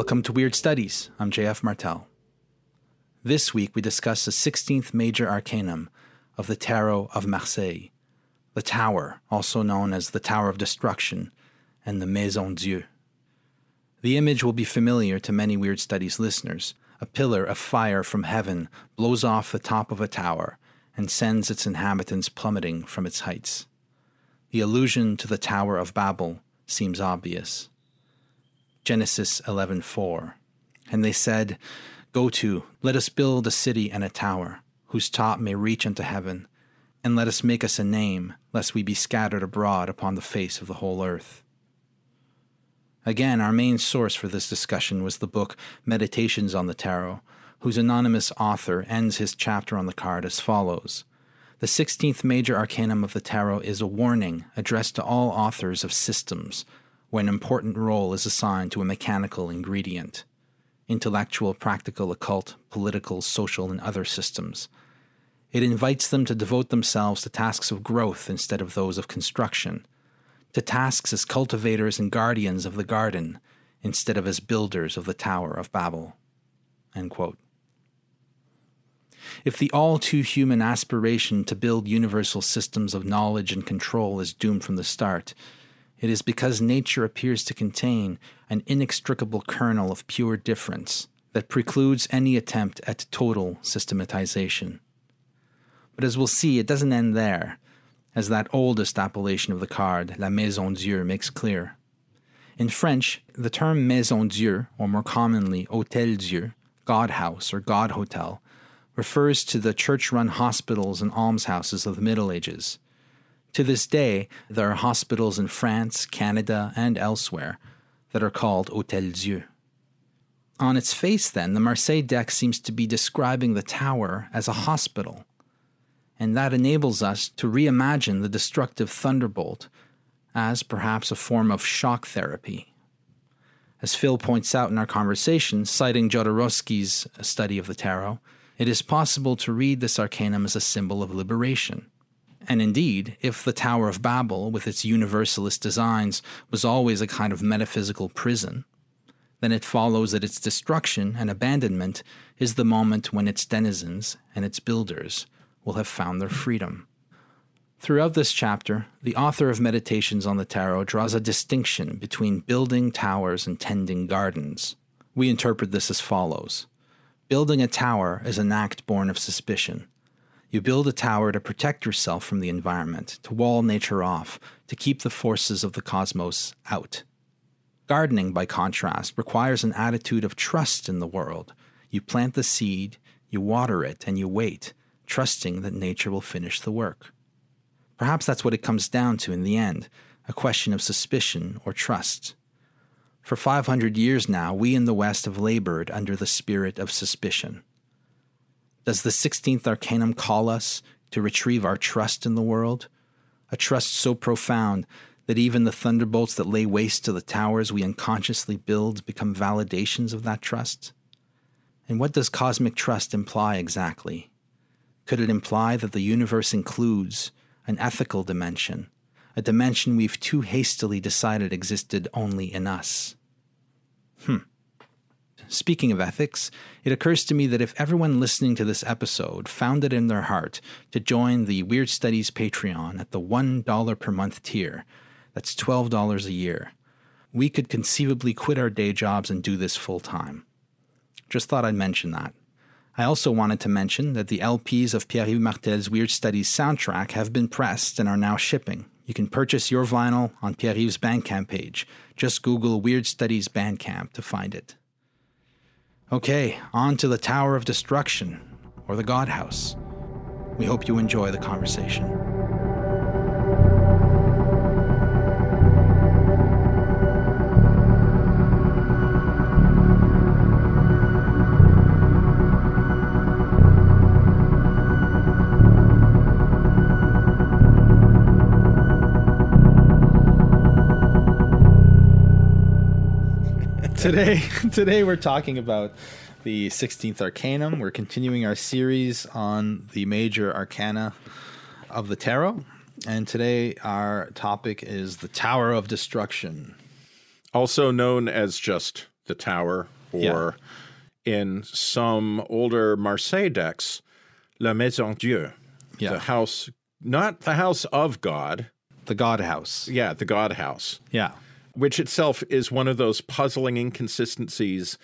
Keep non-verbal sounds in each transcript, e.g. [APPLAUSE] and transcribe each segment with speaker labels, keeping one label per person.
Speaker 1: Welcome to Weird Studies. I'm JF Martel. This week we discuss the 16th major arcanum of the Tarot of Marseille, the Tower, also known as the Tower of Destruction, and the Maison Dieu. The image will be familiar to many Weird Studies listeners. A pillar of fire from heaven blows off the top of a tower and sends its inhabitants plummeting from its heights. The allusion to the Tower of Babel seems obvious. Genesis 11:4. And they said, Go to, let us build a city and a tower, whose top may reach unto heaven, and let us make us a name, lest we be scattered abroad upon the face of the whole earth. Again, our main source for this discussion was the book Meditations on the Tarot, whose anonymous author ends his chapter on the card as follows. The 16th major arcanum of the tarot is a warning addressed to all authors of systems, where an important role is assigned to a mechanical ingredient intellectual, practical, occult, political, social, and other systems. It invites them to devote themselves to tasks of growth instead of those of construction, to tasks as cultivators and guardians of the garden instead of as builders of the Tower of Babel. If the all too human aspiration to build universal systems of knowledge and control is doomed from the start, it is because nature appears to contain an inextricable kernel of pure difference that precludes any attempt at total systematization. But as we'll see, it doesn't end there, as that oldest appellation of the card, La Maison Dieu, makes clear. In French, the term Maison Dieu, or more commonly Hôtel Dieu, God House or God Hotel, refers to the church run hospitals and almshouses of the Middle Ages to this day, there are hospitals in France, Canada, and elsewhere that are called Hôtel Dieu. On its face, then, the Marseille deck seems to be describing the tower as a hospital, and that enables us to reimagine the destructive thunderbolt as perhaps a form of shock therapy. As Phil points out in our conversation, citing Jodorowsky's study of the tarot, it is possible to read this arcanum as a symbol of liberation. And indeed, if the Tower of Babel, with its universalist designs, was always a kind of metaphysical prison, then it follows that its destruction and abandonment is the moment when its denizens and its builders will have found their freedom. Throughout this chapter, the author of Meditations on the Tarot draws a distinction between building towers and tending gardens. We interpret this as follows Building a tower is an act born of suspicion you build a tower to protect yourself from the environment, to wall nature off, to keep the forces of the cosmos out. Gardening, by contrast, requires an attitude of trust in the world. You plant the seed, you water it, and you wait, trusting that nature will finish the work. Perhaps that's what it comes down to in the end a question of suspicion or trust. For 500 years now, we in the West have labored under the spirit of suspicion. Does the 16th Arcanum call us to retrieve our trust in the world? A trust so profound that even the thunderbolts that lay waste to the towers we unconsciously build become validations of that trust? And what does cosmic trust imply exactly? Could it imply that the universe includes an ethical dimension, a dimension we've too hastily decided existed only in us? Hmm. Speaking of ethics, it occurs to me that if everyone listening to this episode found it in their heart to join the Weird Studies Patreon at the $1 per month tier, that's $12 a year, we could conceivably quit our day jobs and do this full time. Just thought I'd mention that. I also wanted to mention that the LPs of Pierre Yves Martel's Weird Studies soundtrack have been pressed and are now shipping. You can purchase your vinyl on Pierre Yves' Bandcamp page. Just Google Weird Studies Bandcamp to find it. Okay, on to the Tower of Destruction, or the God House. We hope you enjoy the conversation. Today, [LAUGHS] today we're talking about the 16th Arcanum. We're continuing our series on the major arcana of the tarot. And today our topic is the Tower of Destruction.
Speaker 2: Also known as just the Tower, or in some older Marseille decks, La Maison Dieu.
Speaker 1: Yeah.
Speaker 2: The house, not the house of God.
Speaker 1: The God House.
Speaker 2: Yeah, the God house.
Speaker 1: Yeah.
Speaker 2: Which itself is one of those puzzling inconsistencies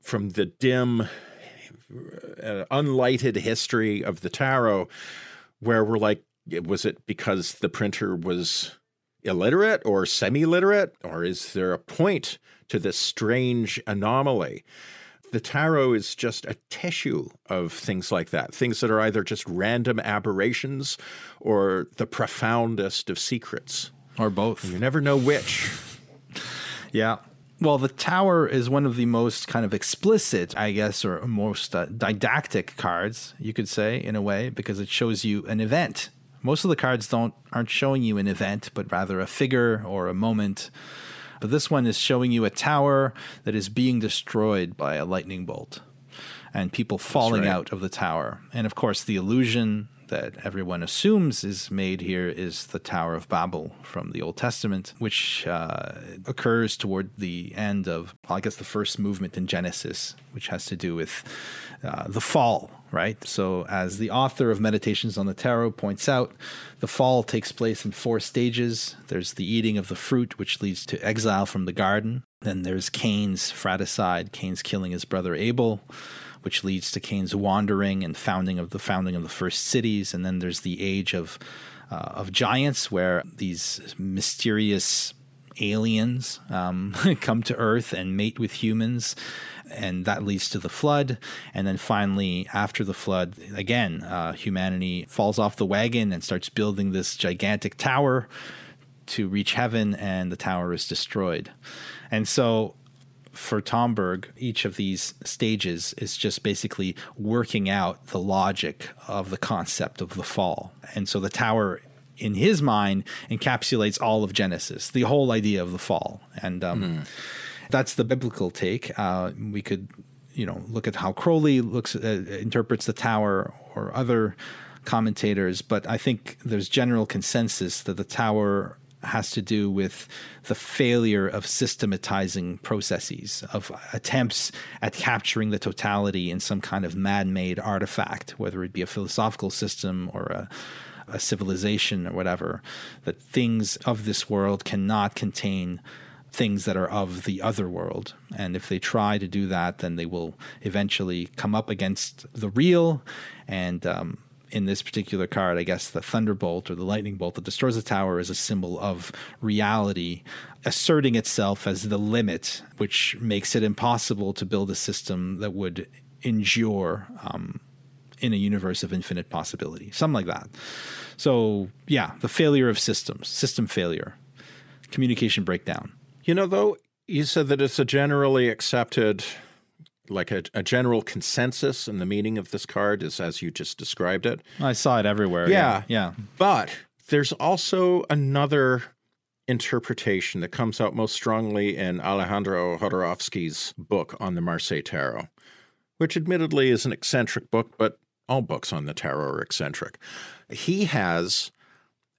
Speaker 2: from the dim, uh, unlighted history of the tarot, where we're like, was it because the printer was illiterate or semi literate, or is there a point to this strange anomaly? The tarot is just a tissue of things like that, things that are either just random aberrations or the profoundest of secrets.
Speaker 1: Or both.
Speaker 2: You never know which.
Speaker 1: Yeah. Well, the tower is one of the most kind of explicit, I guess, or most uh, didactic cards, you could say, in a way, because it shows you an event. Most of the cards don't aren't showing you an event, but rather a figure or a moment. But this one is showing you a tower that is being destroyed by a lightning bolt and people falling
Speaker 2: right.
Speaker 1: out of the tower. And of course, the illusion that everyone assumes is made here is the Tower of Babel from the Old Testament, which uh, occurs toward the end of, well, I guess, the first movement in Genesis, which has to do with uh, the fall, right? So, as the author of Meditations on the Tarot points out, the fall takes place in four stages. There's the eating of the fruit, which leads to exile from the garden. Then there's Cain's fratricide, Cain's killing his brother Abel which leads to Cain's wandering and founding of the founding of the first cities. And then there's the age of uh, of giants, where these mysterious aliens um, [LAUGHS] come to Earth and mate with humans, and that leads to the flood. And then finally, after the flood, again, uh, humanity falls off the wagon and starts building this gigantic tower to reach heaven, and the tower is destroyed. And so for Tomberg, each of these stages is just basically working out the logic of the concept of the fall. And so the tower, in his mind, encapsulates all of Genesis, the whole idea of the fall. And um, that's the biblical take. Uh, we could, you know, look at how Crowley looks uh, interprets the tower or other commentators, but I think there's general consensus that the tower has to do with the failure of systematizing processes, of attempts at capturing the totality in some kind of man made artifact, whether it be a philosophical system or a, a civilization or whatever, that things of this world cannot contain things that are of the other world. And if they try to do that, then they will eventually come up against the real and um, in this particular card, I guess the thunderbolt or the lightning bolt that destroys the tower is a symbol of reality asserting itself as the limit, which makes it impossible to build a system that would endure um, in a universe of infinite possibility. Something like that. So, yeah, the failure of systems, system failure, communication breakdown.
Speaker 2: You know, though, you said that it's a generally accepted like a, a, general consensus in the meaning of this card is as you just described it.
Speaker 1: I saw it everywhere.
Speaker 2: Yeah.
Speaker 1: Yeah.
Speaker 2: But there's also another interpretation that comes out most strongly in Alejandro Jodorowsky's book on the Marseille Tarot, which admittedly is an eccentric book, but all books on the tarot are eccentric. He has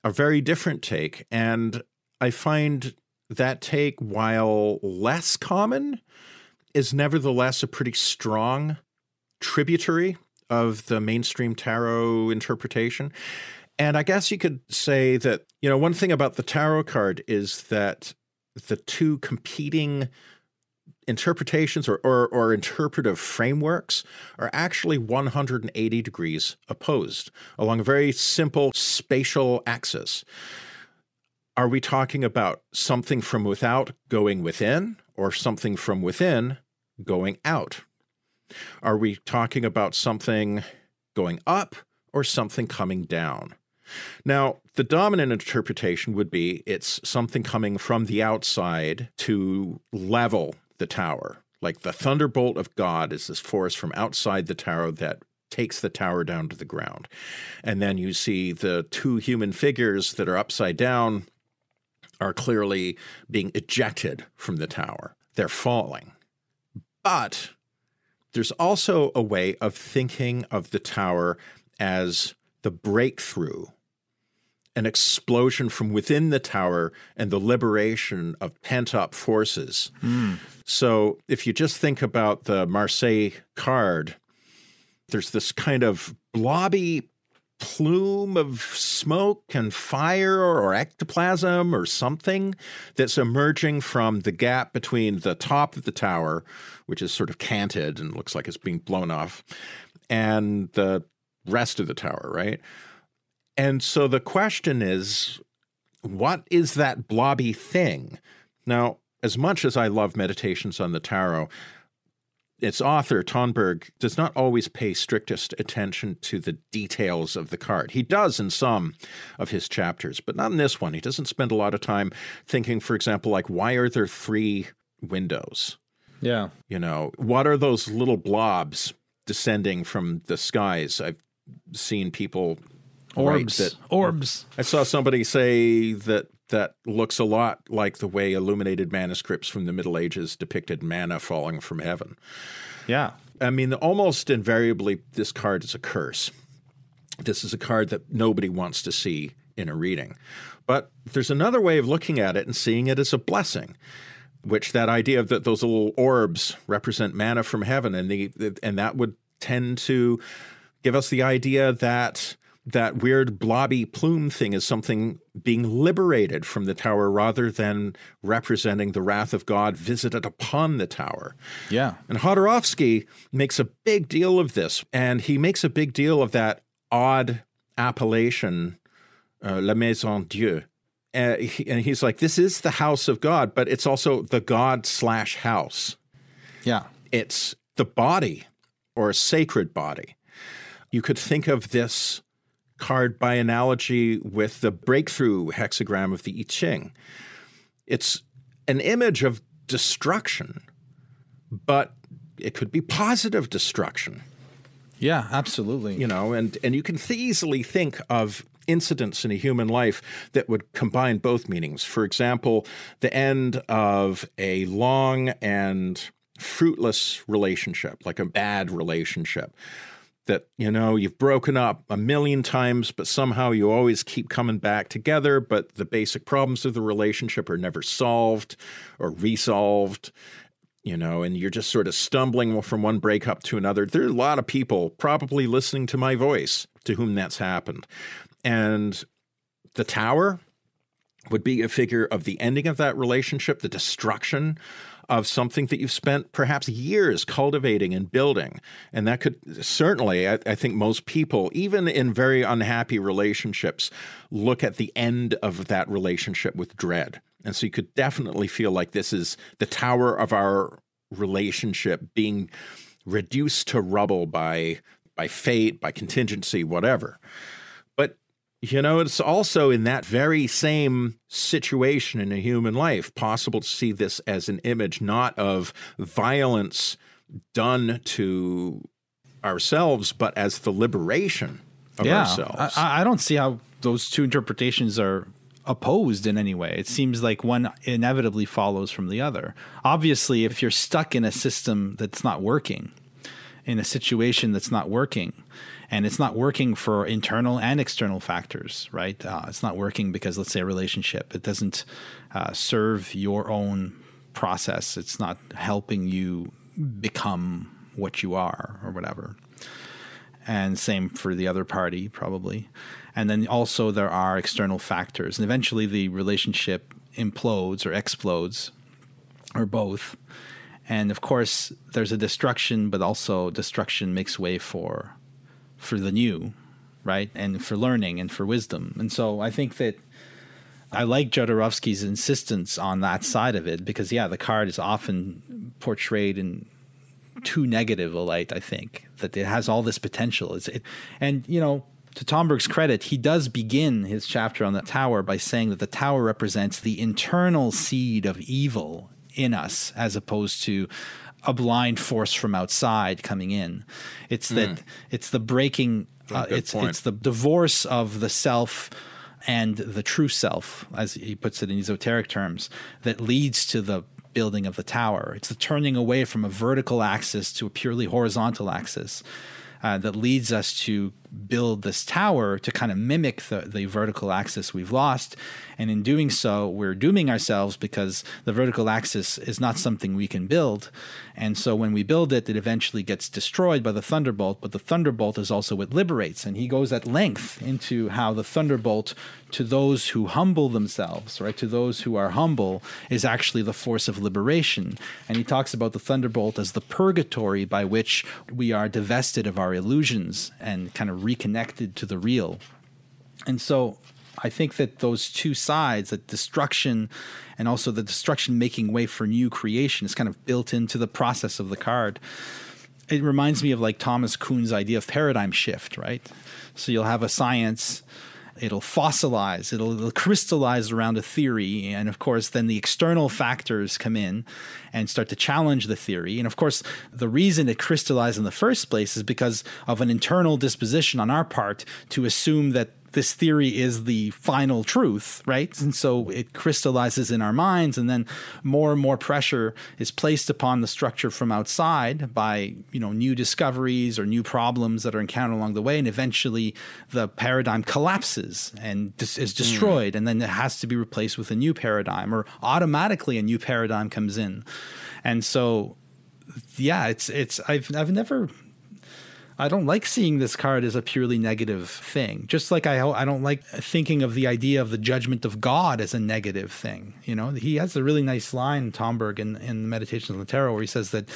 Speaker 2: a very different take, and I find that take, while less common, is nevertheless a pretty strong tributary of the mainstream tarot interpretation. And I guess you could say that, you know, one thing about the tarot card is that the two competing interpretations or, or, or, interpretive frameworks are actually 180 degrees opposed along a very simple spatial axis. Are we talking about something from without going within or something from within going out? Are we talking about something going up or something coming down? Now, the dominant interpretation would be it's something coming from the outside to level the tower. Like the thunderbolt of God is this force from outside the tower that takes the tower down to the ground. And then you see the two human figures that are upside down are clearly being ejected from the tower. they're falling. But there's also a way of thinking of the tower as the breakthrough, an explosion from within the tower and the liberation of pent up forces.
Speaker 1: Mm.
Speaker 2: So if you just think about the Marseille card, there's this kind of blobby plume of smoke and fire or ectoplasm or something that's emerging from the gap between the top of the tower, which is sort of canted and looks like it's being blown off, and the rest of the tower, right? And so the question is what is that blobby thing? Now, as much as I love meditations on the tarot, its author, Tomberg, does not always pay strictest attention to the details of the card. He does in some of his chapters, but not in this one. He doesn't spend a lot of time thinking, for example, like, why are there three windows?
Speaker 1: Yeah.
Speaker 2: You know, what are those little blobs descending from the skies? I've seen people
Speaker 1: orbs
Speaker 2: that
Speaker 1: orbs
Speaker 2: i saw somebody say that that looks a lot like the way illuminated manuscripts from the middle ages depicted manna falling from heaven.
Speaker 1: Yeah.
Speaker 2: I mean almost invariably this card is a curse. This is a card that nobody wants to see in a reading. But there's another way of looking at it and seeing it as a blessing which that idea of that those little orbs represent manna from heaven and the and that would tend to give us the idea that that weird blobby plume thing is something being liberated from the tower rather than representing the wrath of God visited upon the tower.
Speaker 1: Yeah.
Speaker 2: And Jodorowsky makes a big deal of this, and he makes a big deal of that odd appellation, uh, La Maison Dieu. Uh, he, and he's like, this is the house of God, but it's also the God slash house.
Speaker 1: Yeah.
Speaker 2: It's the body or a sacred body. You could think of this card by analogy with the breakthrough hexagram of the I Ching. It's an image of destruction, but it could be positive destruction.
Speaker 1: Yeah, absolutely.
Speaker 2: You know, and, and you can th- easily think of incidents in a human life that would combine both meanings. For example, the end of a long and fruitless relationship, like a bad relationship that you know you've broken up a million times but somehow you always keep coming back together but the basic problems of the relationship are never solved or resolved you know and you're just sort of stumbling from one breakup to another. There are a lot of people probably listening to my voice to whom that's happened. And the tower would be a figure of the ending of that relationship the destruction of something that you've spent perhaps years cultivating and building. And that could certainly, I, I, think most people, even in very unhappy relationships, look at the end of that relationship with dread. And so you could definitely feel like this is the tower of our relationship being reduced to rubble by by fate, by contingency, whatever. You know, it's also in that very same situation in a human life possible to see this as an image not of violence done to ourselves, but as the liberation of
Speaker 1: yeah,
Speaker 2: ourselves.
Speaker 1: I, I don't see how those two interpretations are opposed in any way. It seems like one inevitably follows from the other. Obviously, if you're stuck in a system that's not working, in a situation that's not working, and it's not working for internal and external factors, right? Uh, it's not working because, let's say, a relationship, it doesn't uh, serve your own process. It's not helping you become what you are or whatever. And same for the other party, probably. And then also there are external factors, and eventually the relationship implodes or explodes, or both. And of course, there's a destruction, but also destruction makes way for for the new, right? And for learning and for wisdom. And so I think that I like Jodorowsky's insistence on that side of it because, yeah, the card is often portrayed in too negative a light. I think that it has all this potential. It's, it, and you know, to Tomberg's credit, he does begin his chapter on the tower by saying that the tower represents the internal seed of evil in us, as opposed to a blind force from outside coming in. It's that mm. it's the breaking. Uh, it's point. it's the divorce of the self and the true self, as he puts it in esoteric terms, that leads to the building of the tower. It's the turning away from a vertical axis to a purely horizontal axis uh, that leads us to build this tower to kind of mimic the, the vertical axis we've lost. And in doing so, we're dooming ourselves because the vertical axis is not something we can build. And so when we build it, it eventually gets destroyed by the thunderbolt. But the thunderbolt is also what liberates. And he goes at length into how the thunderbolt, to those who humble themselves, right, to those who are humble, is actually the force of liberation. And he talks about the thunderbolt as the purgatory by which we are divested of our illusions and kind of reconnected to the real. And so I think that those two sides, that destruction and also the destruction making way for new creation, is kind of built into the process of the card. It reminds me of like Thomas Kuhn's idea of paradigm shift, right? So you'll have a science it'll fossilize, it'll, it'll, crystallize around a theory. And of course, then the external factors come in and start to challenge the theory. And of course, the reason it crystallized in the first place is because of an internal disposition on our part to assume that this theory is the final truth, right? And so it crystallizes in our minds, and then more and more pressure is placed upon the structure from outside by you know new discoveries or new problems that are encountered along the way, and eventually the paradigm collapses and is destroyed, mm. and then it has to be replaced with a new paradigm, or automatically a new paradigm comes in, and so yeah, it's it's I've I've never I don't like seeing this card as a purely negative thing. Just like I I don't like thinking of the idea of the judgment of God as a negative thing. You know, he has a really nice line, Tomberg, in, in the Meditations on the Tarot, where he says that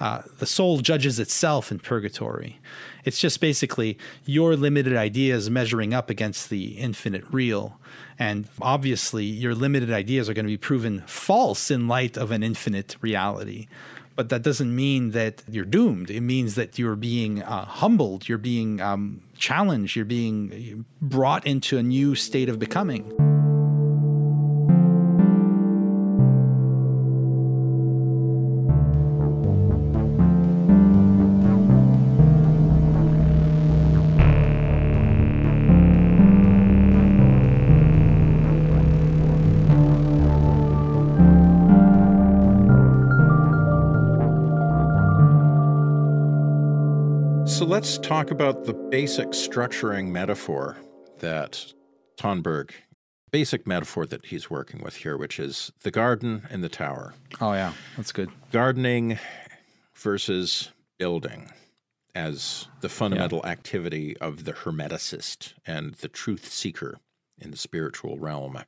Speaker 1: uh, the soul judges itself in purgatory. It's just basically your limited ideas measuring up against the infinite real. And obviously, your limited ideas are going to be proven false in light of an infinite reality but that doesn't mean that you're doomed. It means that you're being uh, humbled, you're being um, challenged, you're being brought into a new state of becoming.
Speaker 2: Let's talk about the basic structuring metaphor that Tomberg, basic metaphor that he's working with here, which is the garden and the tower.
Speaker 1: Oh, yeah, that's good.
Speaker 2: Gardening versus building as the fundamental yeah. activity of the hermeticist and the truth seeker in the spiritual realm.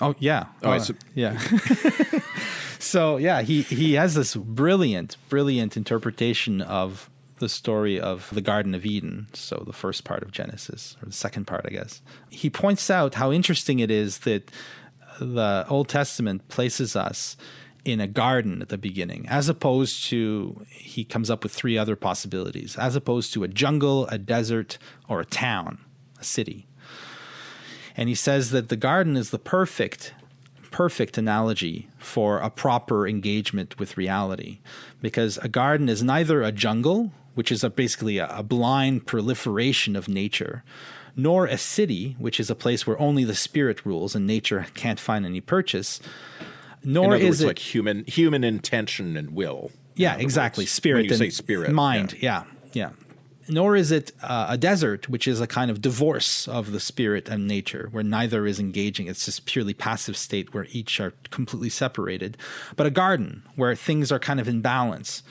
Speaker 1: Oh yeah, oh, uh, yeah. [LAUGHS] so yeah, he he has this brilliant, brilliant interpretation of the story of the Garden of Eden, so the first part of Genesis, or the second part, I guess. He points out how interesting it is that the Old Testament places us in a garden at the beginning, as opposed to, he comes up with three other possibilities, as opposed to a jungle, a desert, or a town, a city. And he says that the garden is the perfect perfect analogy for a proper engagement with reality because a garden is neither a jungle, which is a, basically a, a blind proliferation of nature, nor a city, which is a place where only the spirit rules and nature can't find any purchase. Nor
Speaker 2: is
Speaker 1: words,
Speaker 2: it like human human intention and will.
Speaker 1: Yeah, exactly.
Speaker 2: Words.
Speaker 1: Spirit
Speaker 2: and spirit,
Speaker 1: mind. Yeah, yeah. yeah nor is it uh, a desert, which is a kind of divorce of the spirit and nature, where neither is engaging. It's just purely passive state where each are completely separated. But a garden where things are kind of in balance.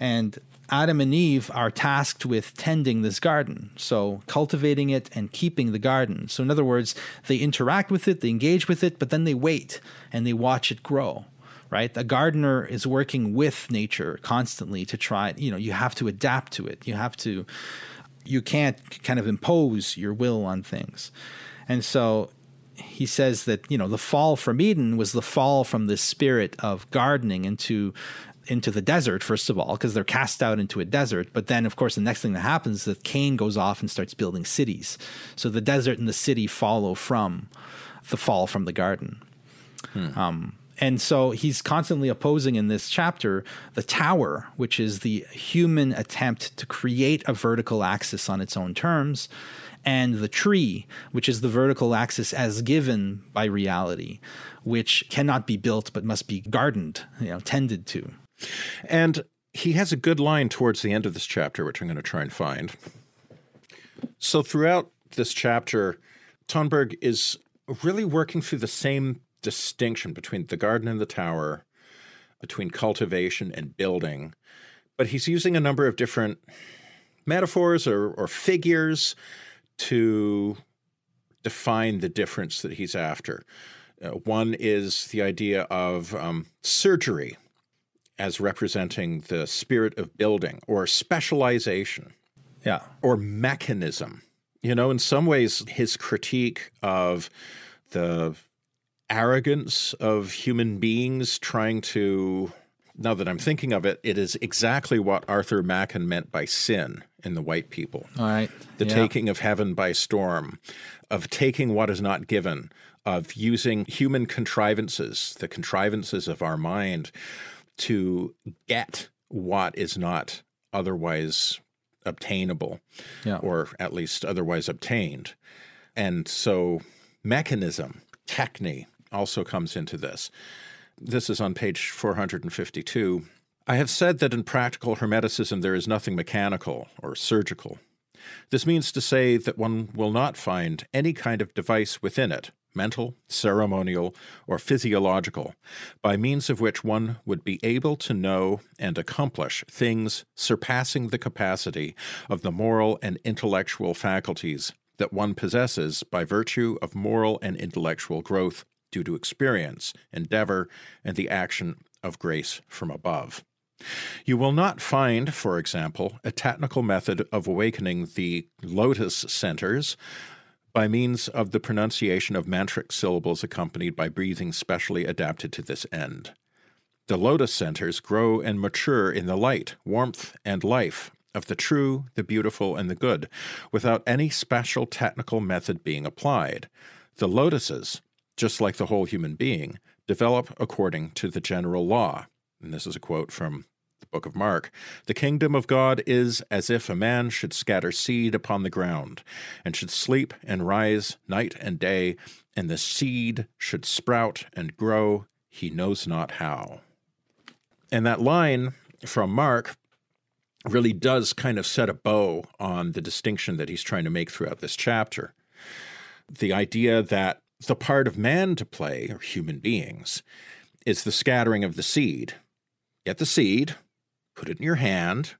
Speaker 1: And Adam and Eve are tasked with tending this garden, so cultivating it and keeping the garden. So, in other words, they interact with it, they engage with it, but then they wait and they watch it grow right? A gardener is working with nature constantly to try, you know, you have to adapt to it. You have to, you can't kind of impose your will on things. And so he says that, you know, the fall from Eden was the fall from the spirit of gardening into into the desert first of all because they're cast out into a desert but then of course the next thing that happens is that cain goes off and starts building cities so the desert and the city follow from the fall from the garden hmm. um, And so he's constantly opposing in this chapter the tower, which is the human attempt to create a vertical axis on its own terms, and the tree, which is the vertical axis as given by reality, which cannot be built but must be gardened, you know, tended to.
Speaker 2: And he has a good line towards the end of this chapter, which I'm going to try and find. So throughout this chapter, Tomberg is really working through the same distinction between the garden and the tower, between cultivation and building, but he's using a number of different metaphors or, or figures to define the difference that he's after. Uh, one is the idea of um, surgery as representing the spirit of building or specialization.
Speaker 1: Yeah.
Speaker 2: Or mechanism. You know, in some ways, his critique of the arrogance of human beings trying to. Now that I'm thinking of it, it is exactly what Arthur Machen meant by sin in the white people.
Speaker 1: All right.
Speaker 2: The
Speaker 1: Yeah.
Speaker 2: taking of heaven by storm, of taking what is not given, of using human contrivances, the contrivances of our mind, to get what is not otherwise obtainable
Speaker 1: Yeah.
Speaker 2: or at least otherwise obtained. And so mechanism, techne, also comes into this. This is on page 452. I have said that in practical Hermeticism there is nothing mechanical or surgical. This means to say that one will not find any kind of device within it, mental, ceremonial, or physiological, by means of which one would be able to know and accomplish things surpassing the capacity of the moral and intellectual faculties that one possesses by virtue of moral and intellectual growth due to experience, endeavor, and the action of grace from above. You will not find, for example, a technical method of awakening the lotus centers by means of the pronunciation of mantric syllables accompanied by breathing specially adapted to this end. The lotus centers grow and mature in the light, warmth, and life of the true, the beautiful, and the good, without any special technical method being applied. The lotuses, just like the whole human being, develop according to the general law. And this is a quote from book of Mark. The kingdom of God is as if a man should scatter seed upon the ground, and should sleep and rise night and day, and the seed should sprout and grow, he knows not how. And that line from Mark really does kind of set a bow on the distinction that he's trying to make throughout this chapter. The idea that the part of man to play, or human beings, is the scattering of the seed. Get the seed, put it in your hand,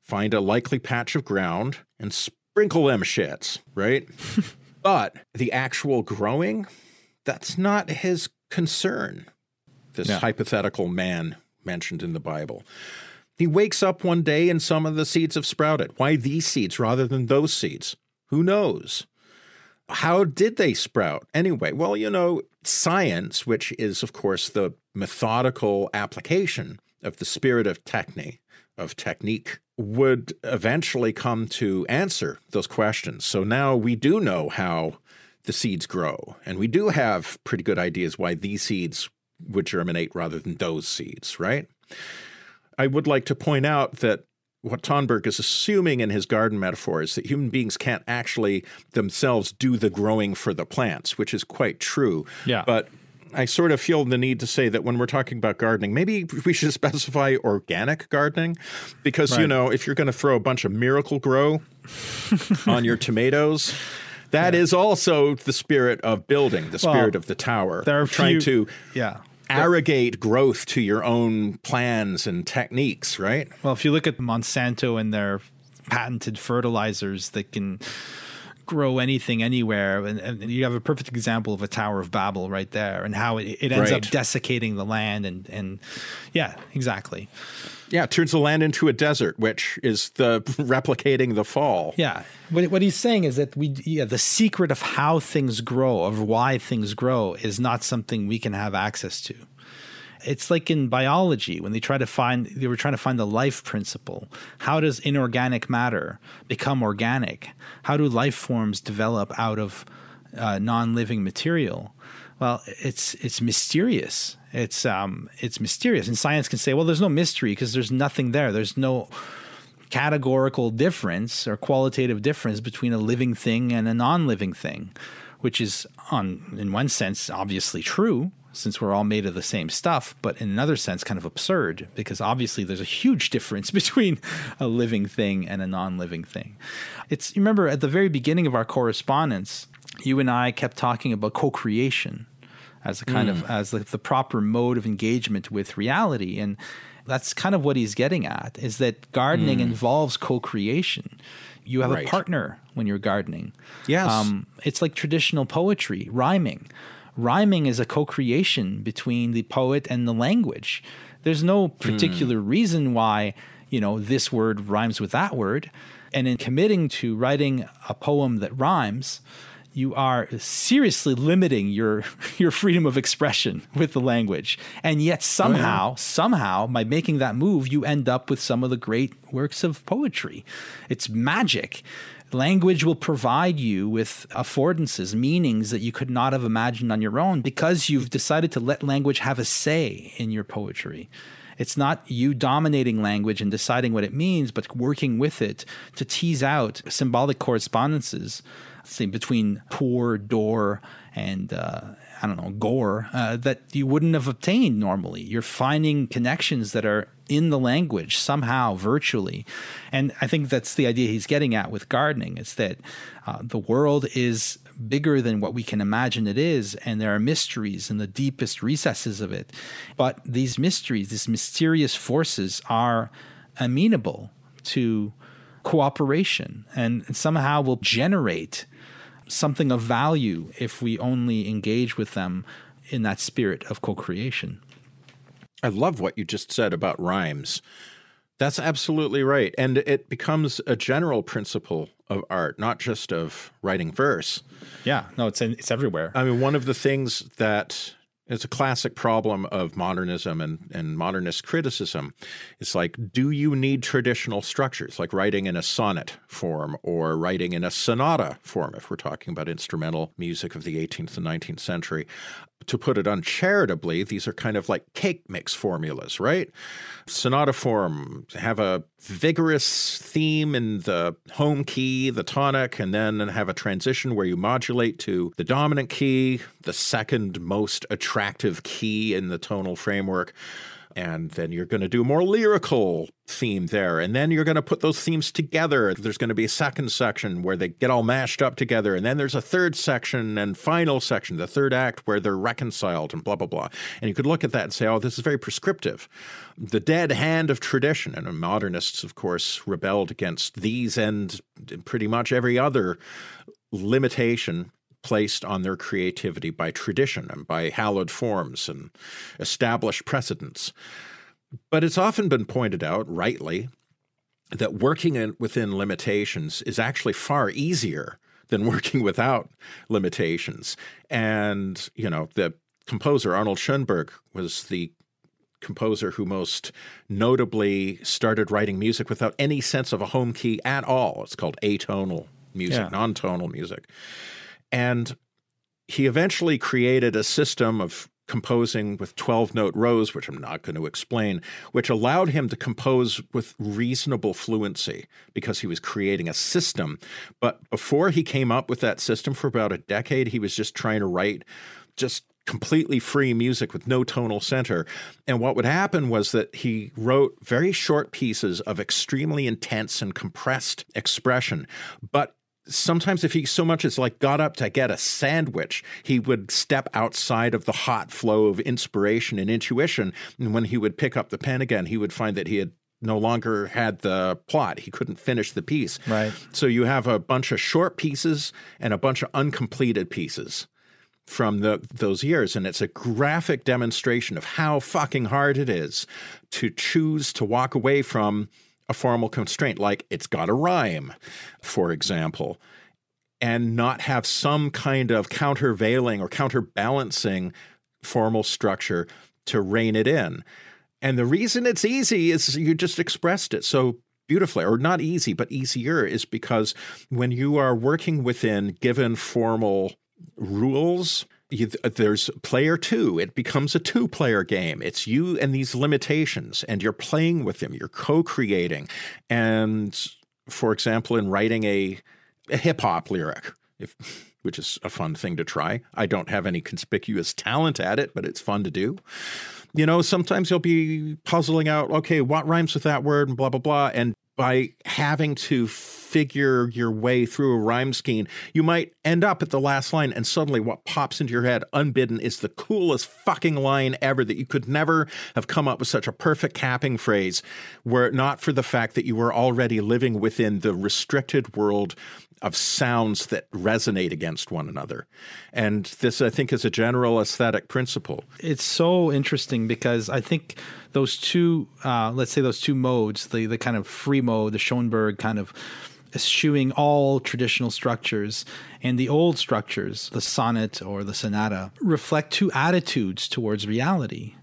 Speaker 2: find a likely patch of ground, and sprinkle them shits, right? [LAUGHS] but the actual growing, that's not his concern. This
Speaker 1: Yeah.
Speaker 2: hypothetical man mentioned in the Bible. He wakes up one day and some of the seeds have sprouted. Why these seeds rather than those seeds? Who knows? How did they sprout? Anyway, well, you know, science, which is, of course, the methodical application of the spirit of techne, of technique, would eventually come to answer those questions. So now we do know how the seeds grow, and we do have pretty good ideas why these seeds would germinate rather than those seeds, right? I would like to point out that what Tomberg is assuming in his garden metaphor is that human beings can't actually themselves do the growing for the plants, which is quite true.
Speaker 1: Yeah.
Speaker 2: But I sort of feel the need to say that when we're talking about gardening, maybe we should [LAUGHS] specify organic gardening because, you know, if you're going to throw a bunch of Miracle-Gro [LAUGHS] on your tomatoes, that is also the spirit of building, the spirit of the tower.
Speaker 1: there are
Speaker 2: trying
Speaker 1: few-
Speaker 2: to
Speaker 1: Yeah.
Speaker 2: arrogate growth to your own plans and techniques, right?
Speaker 1: Well, if you look at Monsanto and their patented fertilizers that can grow anything anywhere, and, and you have a perfect example of a Tower of Babel right there, and how it, it ends up desiccating the land, and and yeah, exactly.
Speaker 2: Yeah, it turns the land into a desert, which is the [LAUGHS] replicating the fall.
Speaker 1: Yeah. What, what he's saying is that we, yeah, the secret of how things grow, of why things grow, is not something we can have access to. It's like in biology when they try to find, they were trying to find the life principle. How does inorganic matter become organic? How do life forms develop out of uh, non living material? Well, it's it's mysterious, It's um, it's mysterious, and science can say, well, there's no mystery because there's nothing there. There's no categorical difference or qualitative difference between a living thing and a non-living thing, which is on in one sense obviously true since we're all made of the same stuff, but in another sense kind of absurd because obviously there's a huge [LAUGHS] difference between a living thing and a non-living thing. It's you remember at the very beginning of our correspondence, you and I kept talking about co-creation as a kind mm. of as the, the proper mode of engagement with reality and that's kind of what he's getting at is that gardening mm. involves co-creation you have right. a partner when you're gardening
Speaker 2: yes um,
Speaker 1: it's like traditional poetry rhyming rhyming is a co-creation between the poet and the language there's no particular mm. reason why you know this word rhymes with that word and in committing to writing a poem that rhymes you are seriously limiting your [LAUGHS] your freedom of expression with the language. And yet somehow, oh, yeah. somehow, by making that move, you end up with some of the great works of poetry. It's magic. Language will provide you with affordances, meanings that you could not have imagined on your own because you've decided to let language have a say in your poetry. It's not you dominating language and deciding what it means, but working with it to tease out symbolic correspondences say between poor, door, and uh, I don't know, gore uh, that you wouldn't have obtained normally. You're finding connections that are in the language somehow, virtually. And I think that's the idea he's getting at with gardening. It's that uh, the world is bigger than what we can imagine it is, and there are mysteries in the deepest recesses of it. But these mysteries, these mysterious forces, are amenable to cooperation and somehow will generate something of value if we only engage with them in that spirit of co creation.
Speaker 2: I love what you just said about rhymes. That's absolutely right. And it becomes a general principle of art, not just of writing verse.
Speaker 1: Yeah, no, it's in, it's everywhere.
Speaker 2: I mean, one of the things that it's a classic problem of modernism and, and modernist criticism. It's like, do you need traditional structures, like writing in a sonnet form or writing in a sonata form, if we're talking about instrumental music of the 18th and 19th century? To put it uncharitably, these are kind of like cake mix formulas, right? Sonata form have a vigorous theme in the home key, the tonic, and then have a transition where you modulate to the dominant key, the second most attractive key in the tonal framework and then you're going to do a more lyrical theme there and then you're going to put those themes together. There's going to be a second section where they get all mashed up together and then there's a third section and final section the third act where they're reconciled and blah blah blah. And you could look at that and say oh this is very prescriptive. The dead hand of tradition and modernists of course rebelled against these and pretty much every other limitation placed on their creativity by tradition and by hallowed forms and established precedents. But it's often been pointed out, rightly, that working in, within limitations is actually far easier than working without limitations. And, you know, the composer Arnold Schoenberg was the composer who most notably started writing music without any sense of a home key at all. It's called atonal music, yeah. non tonal music. And he eventually created a system of composing with 12 note rows, which I'm not going to explain, which allowed him to compose with reasonable fluency because he was creating a system. But before he came up with that system for about a decade, he was just trying to write just completely free music with no tonal center. And what would happen was that he wrote very short pieces of extremely intense and compressed expression, but sometimes if he so much as like got up to get a sandwich, he would step outside of the hot flow of inspiration and intuition. And when he would pick up the pen again, he would find that he had no longer had the plot. He couldn't finish the piece.
Speaker 1: Right.
Speaker 2: So you have a bunch of short pieces and a bunch of uncompleted pieces from the, those years. And it's a graphic demonstration of how fucking hard it is to choose to walk away from a formal constraint, like it's got to rhyme, for example, and not have some kind of countervailing or counterbalancing formal structure to rein it in. And the reason it's easy is you just expressed it so beautifully, or not easy, but easier, is because when you are working within given formal rules, you, uh, there's player two. It becomes a two player game. It's you and these limitations, and you're playing with them. You're co creating. And for example, in writing a, a hip hop lyric, if, [LAUGHS] which is a fun thing to try, I don't have any conspicuous talent at it, but it's fun to do. You know, sometimes you'll be puzzling out, okay, what rhymes with that word and blah, blah, blah. And by having to figure your way through a rhyme scheme, you might end up at the last line, and suddenly what pops into your head unbidden is the coolest fucking line ever that you could never have come up with such a perfect capping phrase were it not for the fact that you were already living within the restricted world of sounds that resonate against one another. And this, I think, is a general aesthetic principle.
Speaker 1: It's so interesting because I think those two, uh, let's say those two modes, the, the kind of free mode, the Schoenberg kind of eschewing all traditional structures, and the old structures, the sonnet or the sonata, reflect two attitudes towards reality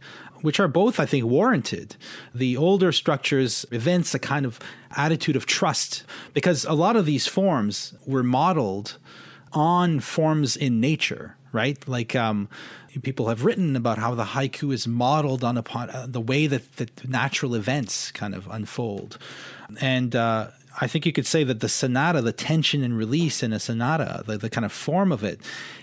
Speaker 1: which are both, I think, warranted. The older structures evince a kind of attitude of trust because a lot of these forms were modeled on forms in nature, right? Like um, people have written about how the haiku is modeled on upon uh, the way that, that natural events kind of unfold, and uh, I think you could say that the sonata, the tension and release in a sonata, the, the kind of form of it,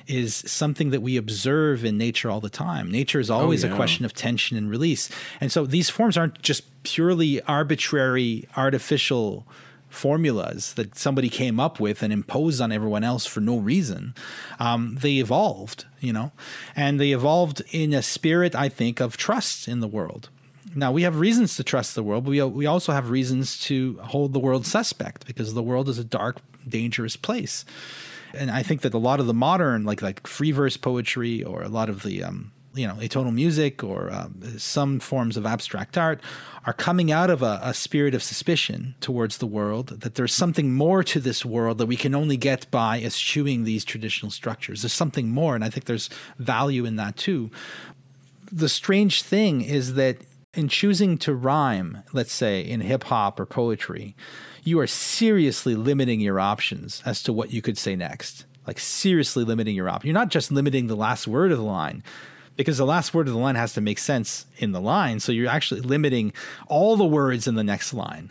Speaker 1: is something that we observe in nature all the time. Nature is always oh, yeah. a question of tension and release. And so these forms aren't just purely arbitrary, artificial formulas that somebody came up with and imposed on everyone else for no reason. Um, they evolved, you know, and they evolved in a spirit, I think, of trust in the world. Now we have reasons to trust the world, but we we also have reasons to hold the world suspect because the world is a dark, dangerous place. And I think that a lot of the modern, like like free verse poetry, or a lot of the um, you know atonal music, or um, some forms of abstract art, are coming out of a, a spirit of suspicion towards the world. That there's something more to this world that we can only get by eschewing these traditional structures. There's something more, and I think there's value in that too. The strange thing is that in choosing to rhyme, let's say in hip hop or poetry, you are seriously limiting your options as to what you could say next. Like seriously limiting your options. You're not just limiting the last word of the line, because the last word of the line has to make sense in the line. So you're actually limiting all the words in the next line,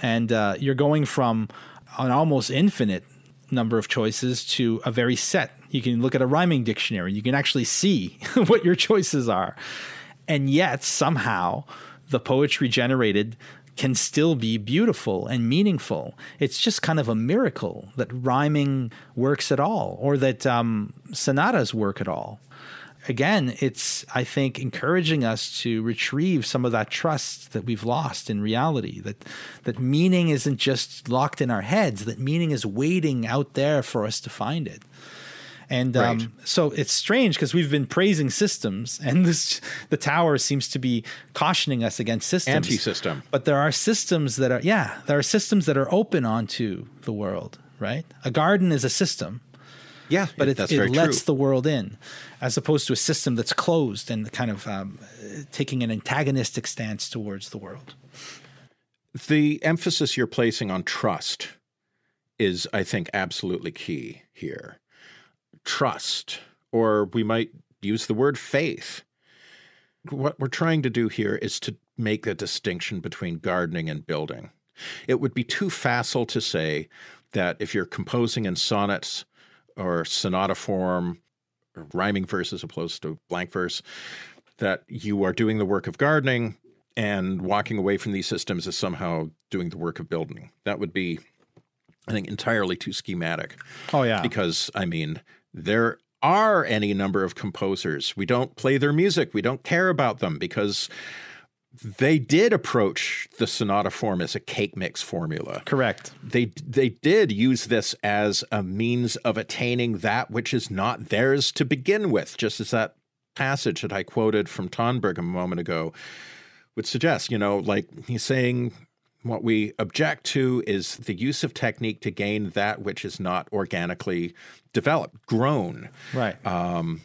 Speaker 1: and uh, you're going from an almost infinite number of choices to a very set. You can look at a rhyming dictionary. You can actually see [LAUGHS] what your choices are and yet somehow the poetry generated can still be beautiful and meaningful. It's just kind of a miracle that rhyming works at all, or that um, sonatas work at all. Again, it's, I think, encouraging us to retrieve some of that trust that we've lost in reality, that, that meaning isn't just locked in our heads, that meaning is waiting out there for us to find it. And um, right. so it's strange because we've been praising systems, and [LAUGHS] this the tower seems to be cautioning us against systems.
Speaker 2: Anti-system.
Speaker 1: But there are systems that are yeah, there are systems that are open onto the world. Right, a garden is a system.
Speaker 2: Yeah,
Speaker 1: but it,
Speaker 2: it
Speaker 1: lets
Speaker 2: true.
Speaker 1: the world in, as opposed to a system that's closed and kind of um, taking an antagonistic stance towards the world.
Speaker 2: The emphasis you're placing on trust is, I think, absolutely key here trust, or we might use the word faith. What we're trying to do here is to make a distinction between gardening and building. It would be too facile to say that if you're composing in sonnets or sonata form, or rhyming verse as opposed to blank verse, that you are doing the work of gardening and walking away from these systems is somehow doing the work of building. That would be, I think, entirely too schematic.
Speaker 1: Oh, yeah.
Speaker 2: Because, I mean, there are any number of composers. We don't play their music. We don't care about them because they did approach the sonata form as a cake mix formula.
Speaker 1: Correct.
Speaker 2: They they did use this as a means of attaining that which is not theirs to begin with, just as that passage that I quoted from Tomberg a moment ago would suggest, you know, like he's saying what we object to is the use of technique to gain that which is not organically developed, grown.
Speaker 1: Right. Um,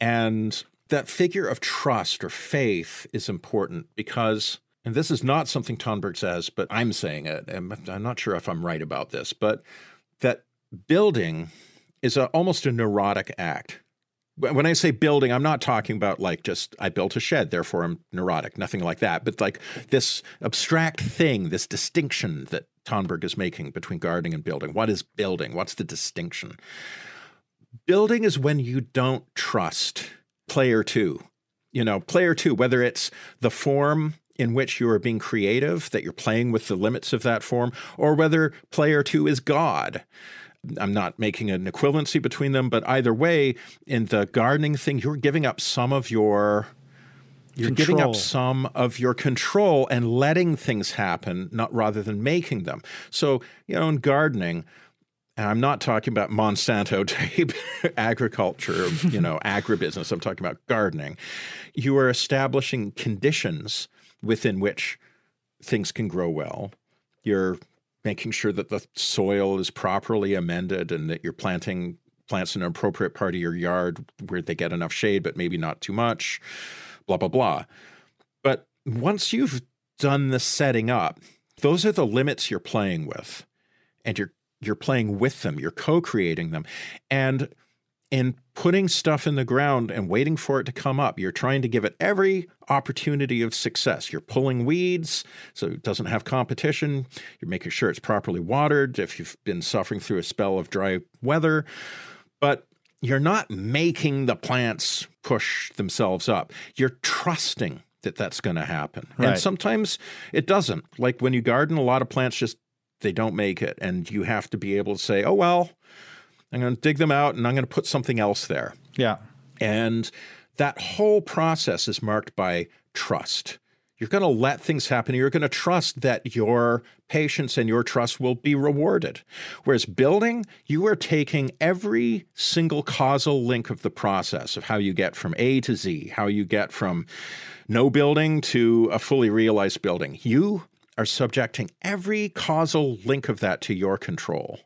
Speaker 2: and that figure of trust or faith is important because, and this is not something Tomberg says, but I'm saying it. I'm, I'm not sure if I'm right about this, but that building is a, almost a neurotic act. When I say building, I'm not talking about like just I built a shed, therefore I'm neurotic, nothing like that. But like this abstract thing, this distinction that Tomberg is making between gardening and building. What is building? What's the distinction? Building is when you don't trust player two. You know, player two, whether it's the form in which you are being creative, that you're playing with the limits of that form, or whether player two is God I'm not making an equivalency between them, but either way, in the gardening thing, you're giving up some of your you're control. giving up some of your control and letting things happen, not rather than making them. So, you know, in gardening, and I'm not talking about Monsanto [LAUGHS] type agriculture, you know, [LAUGHS] agribusiness. I'm talking about gardening. You are establishing conditions within which things can grow well. You're making sure that the soil is properly amended and that you're planting plants in an appropriate part of your yard where they get enough shade, but maybe not too much, blah, blah, blah. But once you've done the setting up, those are the limits you're playing with. And you're you're playing with them, you're co-creating them. And in putting stuff in the ground and waiting for it to come up. You're trying to give it every opportunity of success. You're pulling weeds so it doesn't have competition. You're making sure it's properly watered if you've been suffering through a spell of dry weather. But you're not making the plants push themselves up. You're trusting that that's going to happen. Right. And sometimes it doesn't. Like when you garden, a lot of plants just they don't make it and you have to be able to say, "Oh well, I'm going to dig them out and I'm going to put something else there.
Speaker 1: Yeah.
Speaker 2: And that whole process is marked by trust. You're going to let things happen. You're going to trust that your patience and your trust will be rewarded. Whereas building, you are taking every single causal link of the process of how you get from A to Z, how you get from no building to a fully realized building. You are subjecting every causal link of that to your control.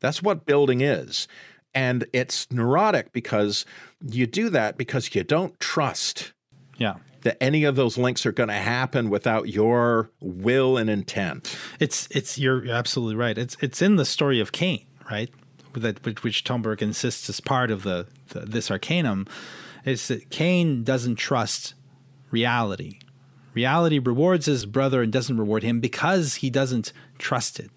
Speaker 2: That's what building is. And it's neurotic because you do that because you don't trust
Speaker 1: yeah.
Speaker 2: that any of those links are going to happen without your will and intent.
Speaker 1: It's it's you're absolutely right. It's it's in the story of Cain, right? That which Tomberg insists is part of the, the this arcanum is that Cain doesn't trust reality. Reality rewards his brother and doesn't reward him because he doesn't trust it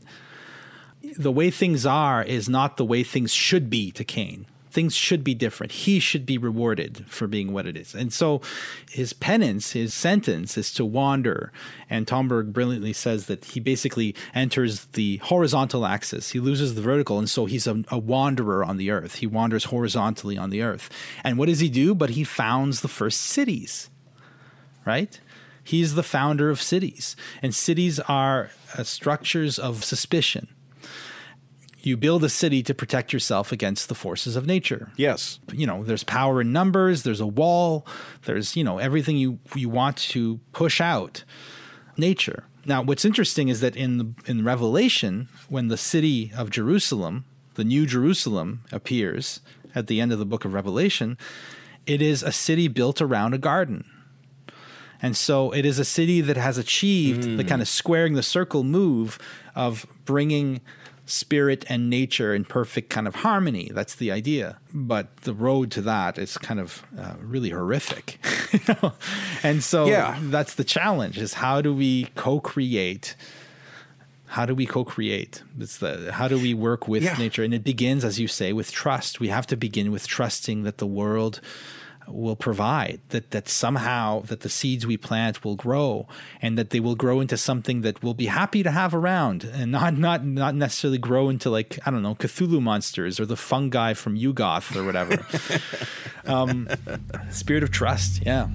Speaker 1: the way things are is not the way things should be to Cain. Things should be different. He should be rewarded for being what it is. And so his penance, his sentence is to wander. And Tomberg brilliantly says that he basically enters the horizontal axis. He loses the vertical. And so he's a, a wanderer on the earth. He wanders horizontally on the earth. And what does he do? But he founds the first cities, right? He's the founder of cities. And cities are uh, structures of suspicion you build a city to protect yourself against the forces of nature.
Speaker 2: Yes.
Speaker 1: You know, there's power in numbers, there's a wall, there's, you know, everything you you want to push out nature. Now, what's interesting is that in the, in Revelation, when the city of Jerusalem, the new Jerusalem appears at the end of the book of Revelation, it is a city built around a garden. And so it is a city that has achieved mm. the kind of squaring the circle move of bringing spirit and nature in perfect kind of harmony. That's the idea. But the road to that is kind of uh, really horrific. [LAUGHS] and so yeah. that's the challenge is how do we co-create how do we co-create it's the how do we work with yeah. nature and it begins as you say with trust we have to begin with trusting that the world will provide that that somehow that the seeds we plant will grow and that they will grow into something that we'll be happy to have around and not not not necessarily grow into like I don't know Cthulhu monsters or the fungi from Yuggoth or whatever. [LAUGHS] um, spirit of trust, yeah.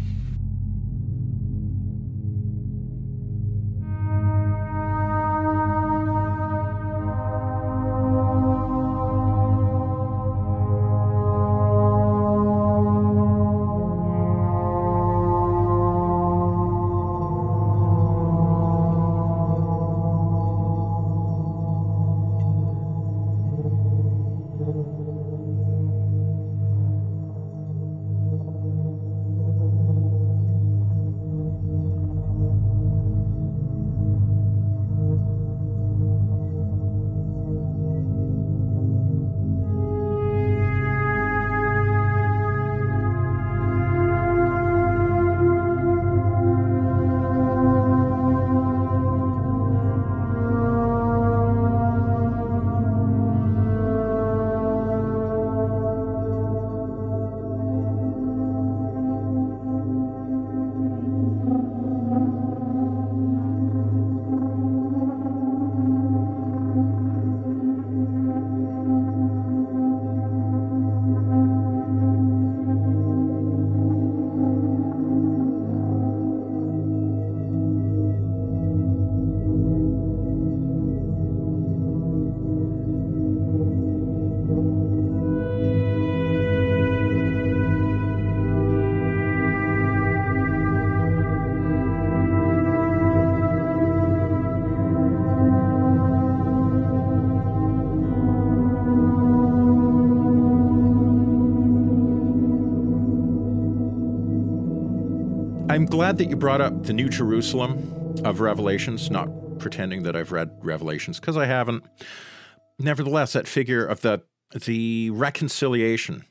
Speaker 2: Glad that you brought up the New Jerusalem of Revelations, not pretending that I've read Revelations because I haven't. Nevertheless, that figure of the the reconciliation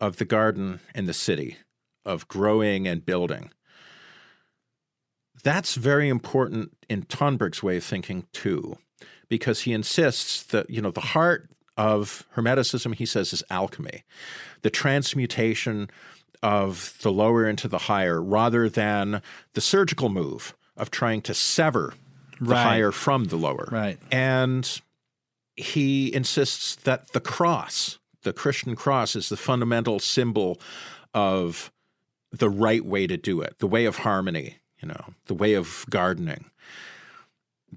Speaker 2: of the garden and the city, of growing and building. That's very important in Tomberg's way of thinking too, because he insists that, you know, the heart of Hermeticism, he says, is alchemy, the transmutation of the lower into the higher, rather than the surgical move of trying to sever the
Speaker 1: Right.
Speaker 2: higher from the lower.
Speaker 1: Right.
Speaker 2: And he insists that the cross, the Christian cross, is the fundamental symbol of the right way to do it, the way of harmony, you know, the way of gardening.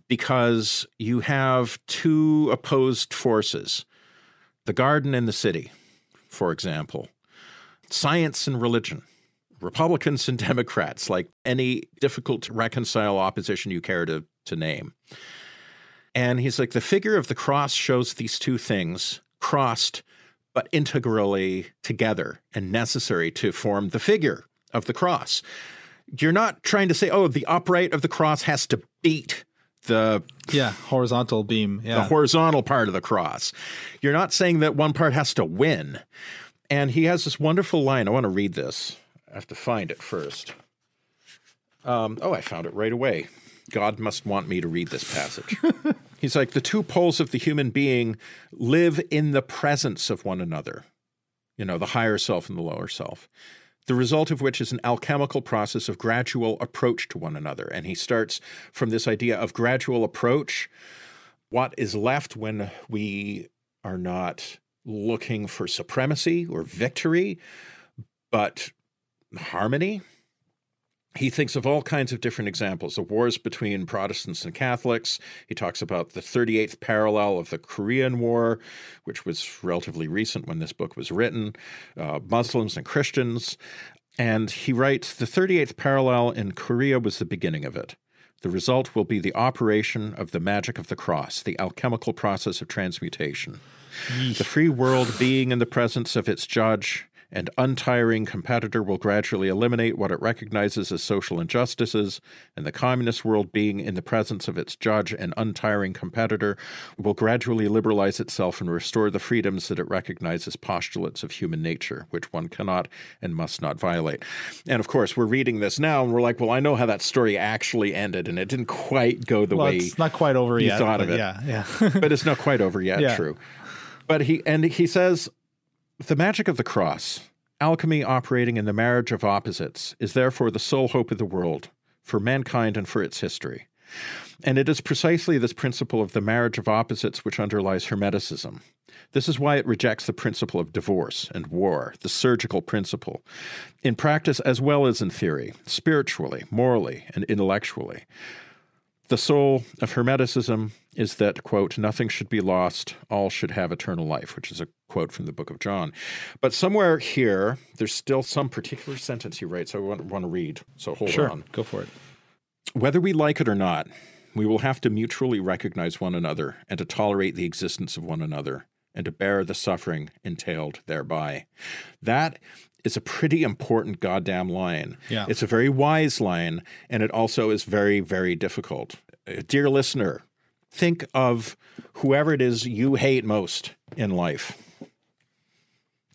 Speaker 2: Because you have two opposed forces the garden and the city, for example, science and religion, Republicans and [LAUGHS] Democrats, like any difficult to reconcile opposition you care to, to name. And he's like, the figure of the cross shows these two things crossed, but integrally together and necessary to form the figure of the cross. You're not trying to say, oh, the upright of the cross has to beat the [LAUGHS]
Speaker 1: Yeah. Horizontal beam.
Speaker 2: the horizontal part of the cross. You're not saying that one part has to win. And he has this wonderful line. I want to read this. I have to find it first. Um, oh, I found it right away. God must want me to read this passage. [LAUGHS] He's like, the two poles of the human being live in the presence of one another, you know, the higher self and the lower self. The result of which is an alchemical process of gradual approach to one another. And he starts from this idea of gradual approach what is left when we are not looking for supremacy or victory, but harmony. He thinks of all kinds of different examples the wars between Protestants and Catholics. He talks about the 38th parallel of the Korean War, which was relatively recent when this book was written, uh, Muslims and Christians. And he writes the 38th parallel in Korea was the beginning of it. The result will be the operation of the magic of the cross, the alchemical process of transmutation. The free world being in the presence of its judge and untiring competitor will gradually eliminate what it recognizes as social injustices, and the communist world being in the presence of its judge and untiring competitor will gradually liberalize itself and restore the freedoms that it recognizes as postulates of human nature, which one cannot and must not violate. And of course, we're reading this now and we're like, well, I know how that story actually ended, and it didn't quite go the
Speaker 1: well,
Speaker 2: way
Speaker 1: it's not quite over
Speaker 2: you
Speaker 1: yet.
Speaker 2: thought of it.
Speaker 1: Yeah. Yeah. [LAUGHS]
Speaker 2: but it's not quite over yet.
Speaker 1: Yeah.
Speaker 2: True. But he and he says the magic of the cross, alchemy operating in the marriage of opposites, is therefore the sole hope of the world for mankind and for its history. And it is precisely this principle of the marriage of opposites which underlies Hermeticism. This is why it rejects the principle of divorce and war, the surgical principle, in practice as well as in theory, spiritually, morally, and intellectually. The soul of Hermeticism is that, quote, nothing should be lost, all should have eternal life, which is a quote from the book of John. But somewhere here, there's still some particular sentence he writes I want, want to read. So hold
Speaker 1: sure.
Speaker 2: on.
Speaker 1: Go for it.
Speaker 2: Whether we like it or not, we will have to mutually recognize one another and to tolerate the existence of one another and to bear the suffering entailed thereby. That is a pretty important goddamn line.
Speaker 1: Yeah.
Speaker 2: It's a very wise line, and it also is very, very difficult. Uh, Dear listener, think of whoever it is you hate most in life.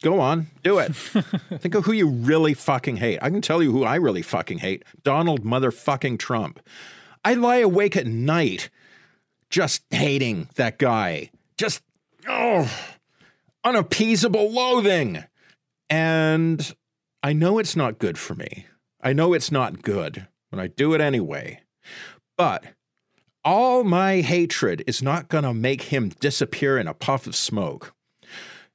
Speaker 2: Go on, do it. [LAUGHS] Think of who you really fucking hate. I can tell you who I really fucking hate Donald motherfucking Trump. I lie awake at night just hating that guy. Just, oh, unappeasable loathing. And I know it's not good for me. I know it's not good, but I do it anyway. But all my hatred is not going to make him disappear in a puff of smoke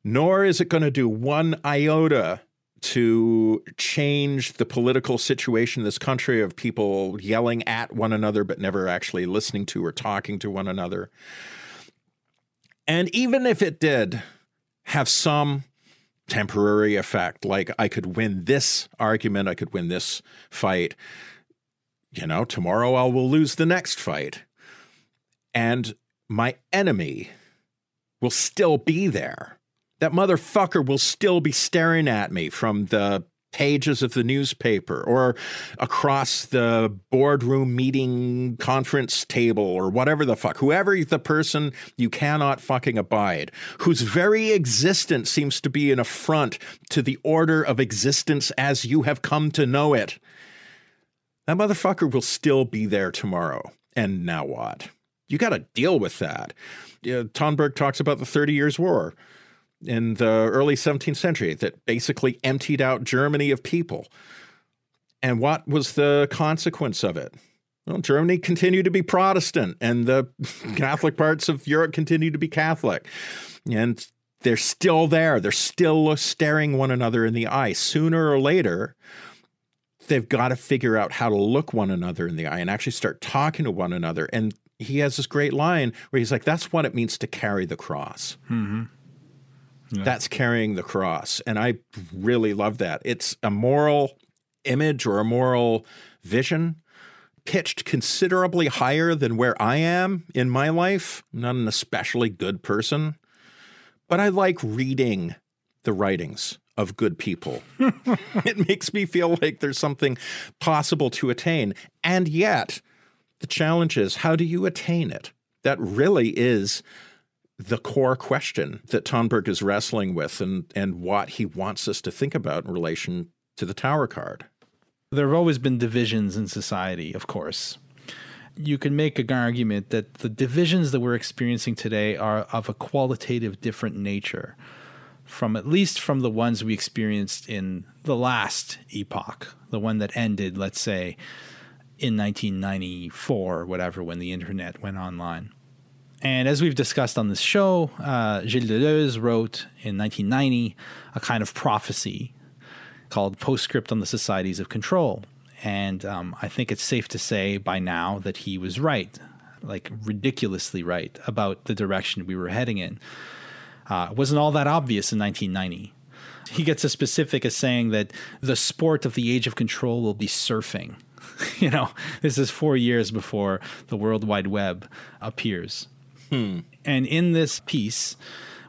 Speaker 2: nor is it going to do one iota to change the political situation in this country of people yelling at one another but never actually listening to or talking to one another. And even if it did have some temporary effect, like I could win this argument, I could win this fight, you know, tomorrow I will lose the next fight. And my enemy will still be there. That motherfucker will still be staring at me from the pages of the newspaper or across the boardroom meeting conference table or whatever the fuck, whoever the person you cannot fucking abide, whose very existence seems to be an affront to the order of existence as you have come to know it, that motherfucker will still be there tomorrow. And now what? You got to deal with that. Tomberg talks about the 30 Years' War in the early 17th century that basically emptied out Germany of people. And what was the consequence of it? Well, Germany continued to be Protestant, and the [LAUGHS] Catholic parts of Europe continued to be Catholic. And they're still there. They're still staring one another in the eye. Sooner or later, they've got to figure out how to look one another in the eye and actually start talking to one another. And he has this great line where he's like, that's what it means to carry the cross.
Speaker 1: Mm-hmm.
Speaker 2: Yeah. That's carrying the cross. And I really love that. It's a moral image or a moral vision pitched considerably higher than where I am in my life. I'm not an especially good person, but I like reading the writings of good people. [LAUGHS] it makes me feel like there's something possible to attain. And yet, the challenge is how do you attain it? That really is the core question that Tomberg is wrestling with and, and what he wants us to think about in relation to the Tower card.
Speaker 1: There have always been divisions in society, of course. You can make an argument that the divisions that we're experiencing today are of a qualitative different nature from at least from the ones we experienced in the last epoch, the one that ended, let's say, in 1994 or whatever, when the internet went online. And as we've discussed on this show, uh, Gilles Deleuze wrote in 1990 a kind of prophecy called Postscript on the Societies of Control. And um, I think it's safe to say by now that he was right, like ridiculously right, about the direction we were heading in. Uh, it wasn't all that obvious in 1990. He gets as specific as saying that the sport of the age of control will be surfing. [LAUGHS] you know, this is four years before the World Wide Web appears.
Speaker 2: Hmm.
Speaker 1: And in this piece,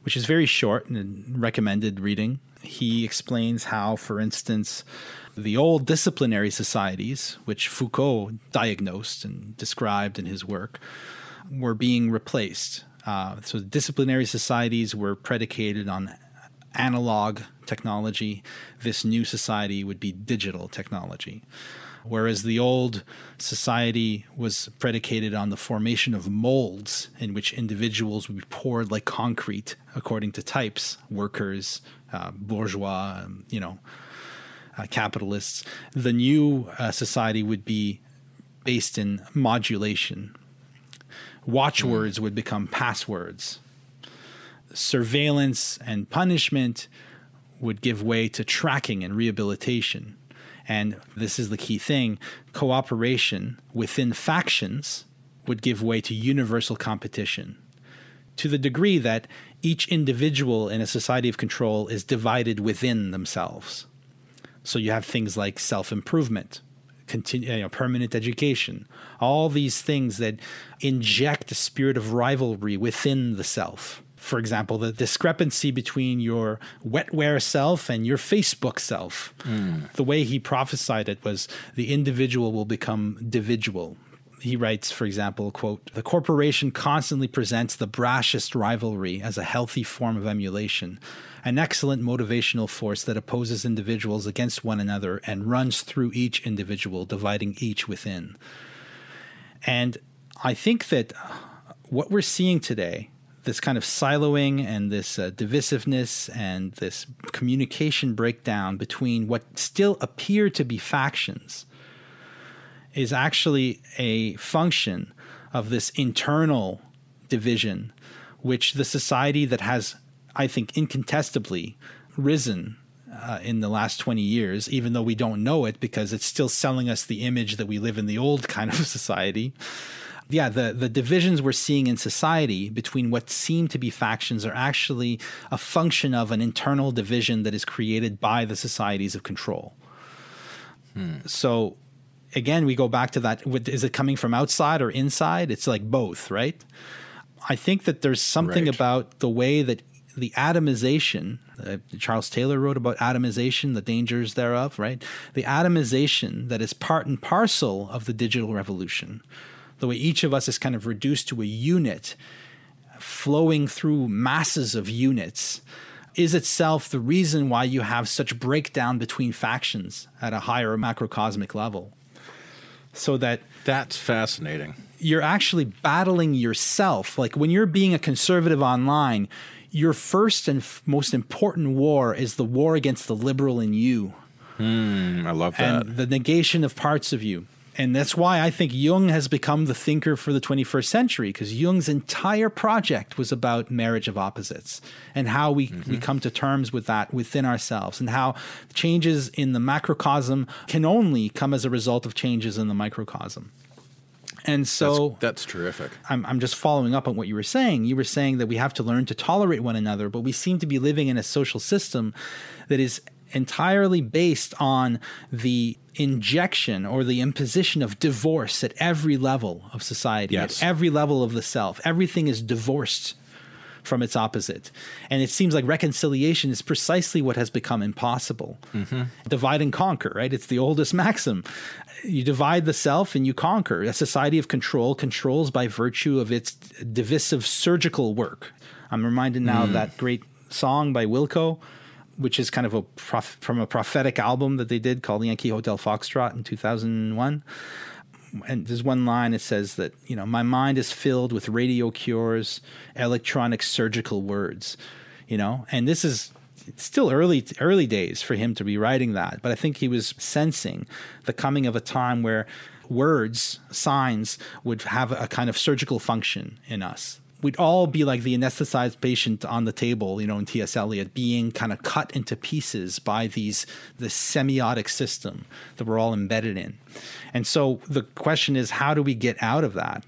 Speaker 1: which is very short and recommended reading, he explains how, for instance, the old disciplinary societies, which Foucault diagnosed and described in his work, were being replaced. Uh, so, disciplinary societies were predicated on analog technology. This new society would be digital technology whereas the old society was predicated on the formation of molds in which individuals would be poured like concrete according to types workers, uh, bourgeois, um, you know, uh, capitalists. The new uh, society would be based in modulation. Watchwords would become passwords. Surveillance and punishment would give way to tracking and rehabilitation and this is the key thing cooperation within factions would give way to universal competition to the degree that each individual in a society of control is divided within themselves. So you have things like self improvement, continue, you know, permanent education, all these things that inject a spirit of rivalry within the self for example, the discrepancy between your wetware self and your Facebook self. Mm. The way he prophesied it was the individual will become individual. He writes, for example, quote, the corporation constantly presents the brashest rivalry as a healthy form of emulation, an excellent motivational force that opposes individuals against one another and runs through each individual, dividing each within. And I think that what we're seeing today this kind of siloing and this uh, divisiveness and this communication breakdown between what still appear to be factions is actually a function of this internal division, which the society that has, I think, incontestably risen uh, in the last 20 years, even though we don't know it because it's still selling us the image that we live in the old kind of [LAUGHS] society yeah, the, the divisions we're seeing in society between what seem to be factions are actually a function of an internal division that is created by the societies of control. Hmm. So, again, we go back to that. Is it coming from outside or inside? It's like both, right? I think that there's something right. about the way that the atomization. Uh, Charles Taylor wrote about atomization, the dangers thereof, right? The atomization that is part and parcel of the digital revolution. The way each of us is kind of reduced to a unit, flowing through masses of units, is itself the reason why you have such breakdown between factions at a higher macrocosmic level. So that
Speaker 2: that's fascinating.
Speaker 1: You're actually battling yourself. Like when you're being a conservative online, your first and f- most important war is the war against the liberal in you.
Speaker 2: Mm, I love that.
Speaker 1: And the negation of parts of you. And that's why I think Jung has become the thinker for the 21st century, because Jung's entire project was about marriage of opposites and how we, mm-hmm. we come to terms with that within ourselves, and how changes in the macrocosm can only come as a result of changes in the microcosm. And so
Speaker 2: that's, that's, terrific.
Speaker 1: I'm, I'm just following up on what you were saying. You were saying that we have to learn to tolerate one another, but we seem to be living in a social system that is entirely based on the injection or the imposition of divorce at every level of society,
Speaker 2: yes.
Speaker 1: at every level of the self. Everything is divorced from its opposite. And it seems like reconciliation is precisely what has become impossible. Mm-hmm. Divide and conquer, right? It's the oldest maxim. You divide the self and you conquer. A society of control controls by virtue of its divisive surgical work. I'm reminded now mm. of that great song by Wilco which is kind of a prof- from a prophetic album that they did called Yankee Hotel Foxtrot in 2001 and there's one line that says that you know my mind is filled with radio cures electronic surgical words you know? And this is still early early days for him to be writing that but i think he was sensing the coming of a time where words signs would have a kind of surgical function in us we'd all be like the anesthetized patient on the table, you know, in T.S. Eliot, being kind of cut into pieces by these the semiotic system that we're all embedded in. And so the question is, how do we get out of that?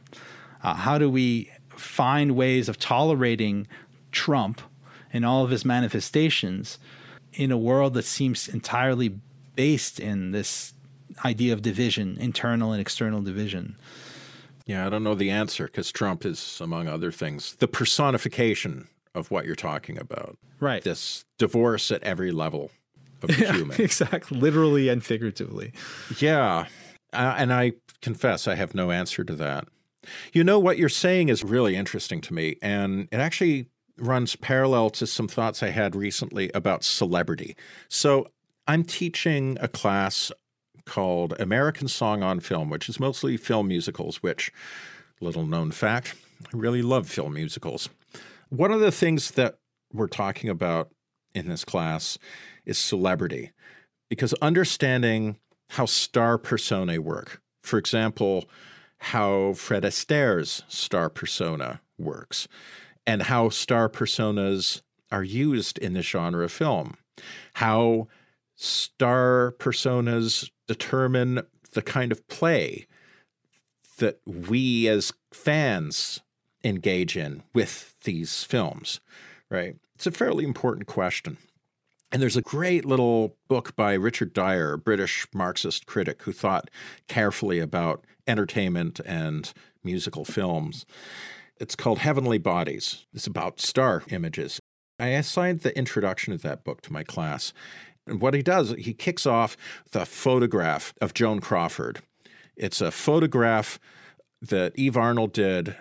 Speaker 1: Uh, how do we find ways of tolerating Trump and all of his manifestations in a world that seems entirely based in this idea of division, internal and external division?
Speaker 2: Yeah, I don't know the answer because Trump is, among other things, the personification of what you're talking about.
Speaker 1: Right.
Speaker 2: This divorce at every level of the [LAUGHS] human.
Speaker 1: Exactly. Literally and figuratively.
Speaker 2: Yeah. Uh, and I confess I have no answer to that. You know, what you're saying is really interesting to me. And it actually runs parallel to some thoughts I had recently about celebrity. So I'm teaching a class called American Song on Film, which is mostly film musicals, which, little known fact, I really love film musicals. One of the things that we're talking about in this class is celebrity, because understanding how star personae work, for example, how Fred Astaire's star persona works, and how star personas are used in the genre of film, how star personas determine the kind of play that we as fans engage in with these films, right? It's a fairly important question. And there's a great little book by Richard Dyer, a British Marxist critic who thought carefully about entertainment and musical films. It's called Heavenly Bodies. It's about star images. I assigned the introduction of that book to my class, and what he does, he kicks off the photograph of Joan Crawford. It's a photograph that Eve Arnold did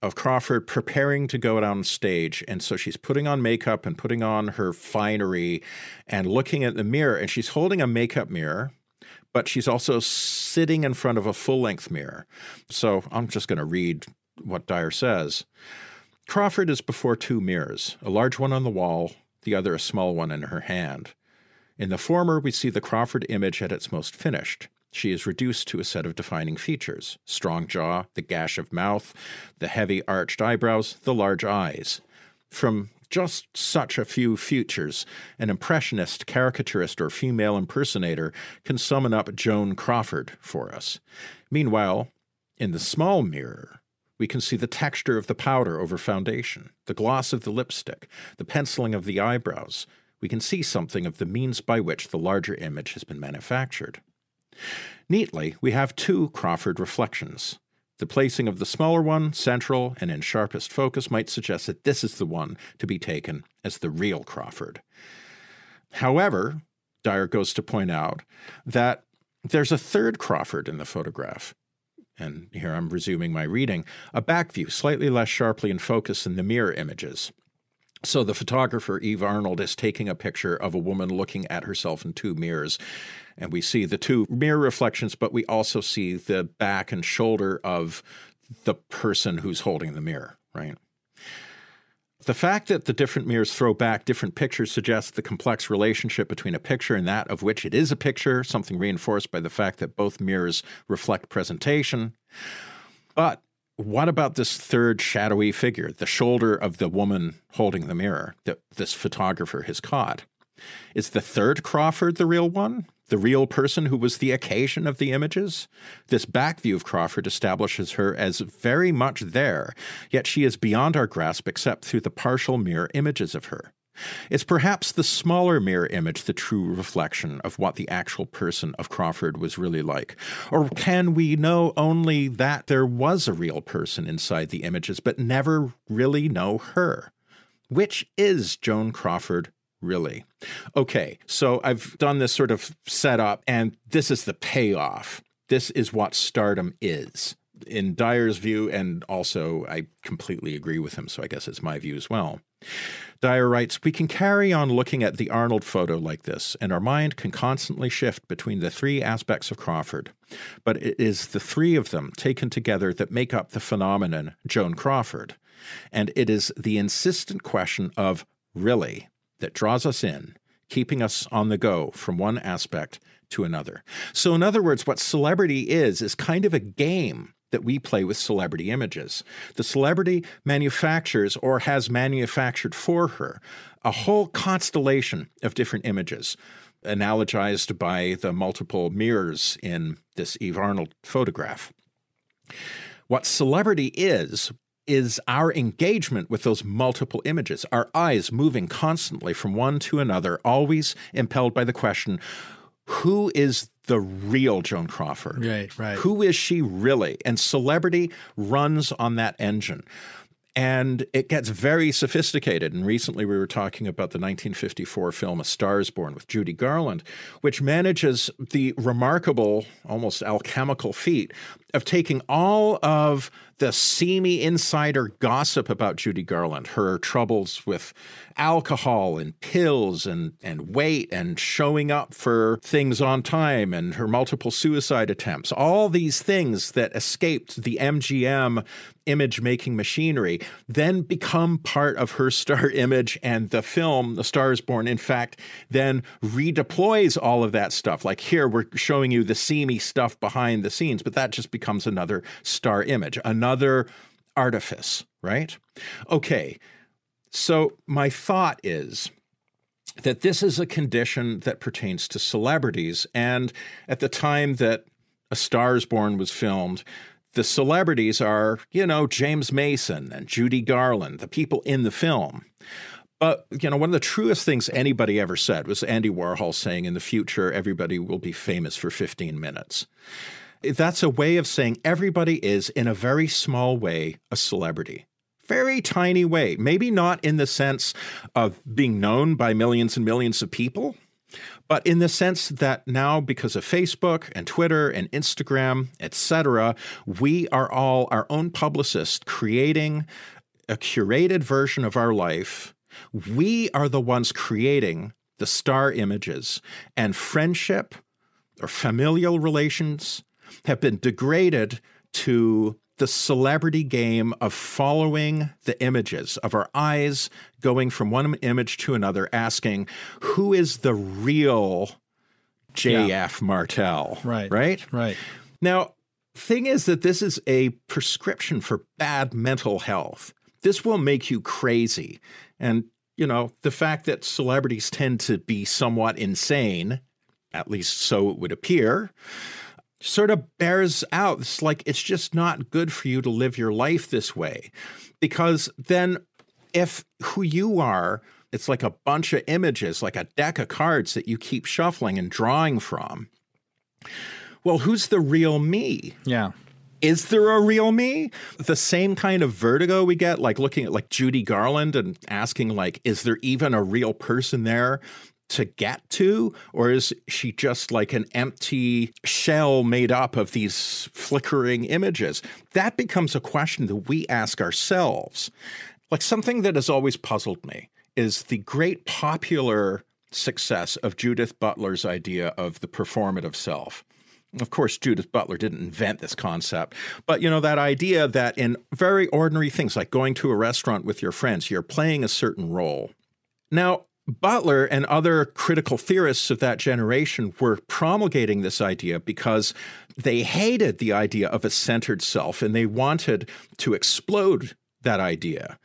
Speaker 2: of Crawford preparing to go on stage. And so she's putting on makeup and putting on her finery and looking at the mirror. And she's holding a makeup mirror, but she's also sitting in front of a full length mirror. So I'm just going to read what Dyer says. Crawford is before two mirrors, a large one on the wall, the other a small one in her hand. In the former, we see the Crawford image at its most finished. She is reduced to a set of defining features strong jaw, the gash of mouth, the heavy arched eyebrows, the large eyes. From just such a few features, an impressionist, caricaturist, or female impersonator can summon up Joan Crawford for us. Meanwhile, in the small mirror, we can see the texture of the powder over foundation, the gloss of the lipstick, the penciling of the eyebrows, we can see something of the means by which the larger image has been manufactured. Neatly, we have two Crawford reflections The placing of the smaller one, central and in sharpest focus, might suggest that this is the one to be taken as the real Crawford. However, Dyer goes to point out that there's a third Crawford in the photograph. And here I'm resuming my reading a back view, slightly less sharply in focus than the mirror images. So the photographer, Eve Arnold, is taking a picture of a woman looking at herself in two mirrors. And we see the two mirror reflections, but we also see the back and shoulder of the person who's holding the mirror, right? The fact that the different mirrors throw back different pictures suggests the complex relationship between a picture and that of which it is a picture, something reinforced by the fact that both mirrors reflect presentation. But what about this third shadowy figure, the shoulder of the woman holding the mirror that this photographer has caught? Is the third Crawford the real one? the real person who was the occasion of the images? This back view of Crawford establishes her as very much there, yet she is beyond our grasp except through the partial mirror images of her. Is perhaps the smaller mirror image the true reflection of what the actual person of Crawford was really like? Or can we know only that there was a real person inside the images, but never really know her? Which is Joan Crawford really. Okay, so I've done this sort of setup, and this is the payoff. This is what stardom is. In Dyer's view, and also I completely agree with him, so I guess it's my view as well. Dyer writes We can carry on looking at the Arnold photo like this, and our mind can constantly shift between the three aspects of Crawford. But it is the three of them taken together that make up the phenomenon Joan Crawford. And it is the insistent question of really that draws us in, keeping us on the go from one aspect to another. So, in other words, what celebrity is, is kind of a game that we play with celebrity images. The celebrity manufactures or has manufactured for her a whole constellation of different images, analogized by the multiple mirrors in this Eve Arnold photograph. What celebrity is, is our engagement with those multiple images, our eyes moving constantly from one to another, always impelled by the question who is the real Joan Crawford?
Speaker 1: Right, right.
Speaker 2: Who is she really? And celebrity runs on that engine. And it gets very sophisticated. And recently we were talking about the 1954 film A Star is Born with Judy Garland, which manages the remarkable, almost alchemical feat of taking all of the seamy insider gossip about Judy Garland, her troubles with alcohol and pills and, and weight and showing up for things on time and her multiple suicide attempts, all these things that escaped the MGM image making machinery, then become part of her star [LAUGHS] image. And the film, The Star is Born, in fact, then redeploys all of that stuff. Like here, we're showing you the seamy stuff behind the scenes, but that just becomes another star image, another artifice, right? Okay, so my thought is that this is a condition that pertains to celebrities. And at the time that A Star is Born was filmed, the celebrities are, you know, James Mason and Judy Garland, the people in the film. But, you know, one of the truest things anybody ever said was Andy Warhol saying in the future, everybody will be famous for 15 minutes. That's a way of saying everybody is, in a very small way, a celebrity. Very tiny way. Maybe not in the sense of being known by millions and millions of people, but in the sense that now, because of Facebook and Twitter and Instagram, etc., we are all our own publicists creating a curated version of our life. We are the ones creating the star images, and friendship or familial relations have been degraded to the celebrity game of following the images of our eyes going from one image to another, asking, who is the real J.F. Yeah. Martel?
Speaker 1: Right.
Speaker 2: Right?
Speaker 1: Right.
Speaker 2: Now, thing is that this is a prescription for bad mental health. This will make you crazy. And, you know, the fact that celebrities tend to be somewhat insane, at least so it would appear, sort of bears out. It's like it's just not good for you to live your life this way. Because then, if who you are, it's like a bunch of images, like a deck of cards that you keep shuffling and drawing from. Well, who's the real me?
Speaker 1: Yeah.
Speaker 2: is there a real me? The same kind of vertigo we get, like looking at like Judy Garland and asking, like, is there even a real person there? To get to? Or is she just like an empty shell made up of these flickering images? That becomes a question that we ask ourselves. Like something that has always puzzled me is the great popular success of Judith Butler's idea of the performative self. Of course, Judith Butler didn't invent this concept, but you know, that idea that in very ordinary things like going to a restaurant with your friends, you're playing a certain role. Now, Butler and other critical theorists of that generation were promulgating this idea because they hated the idea of a centered self and they wanted to explode that idea.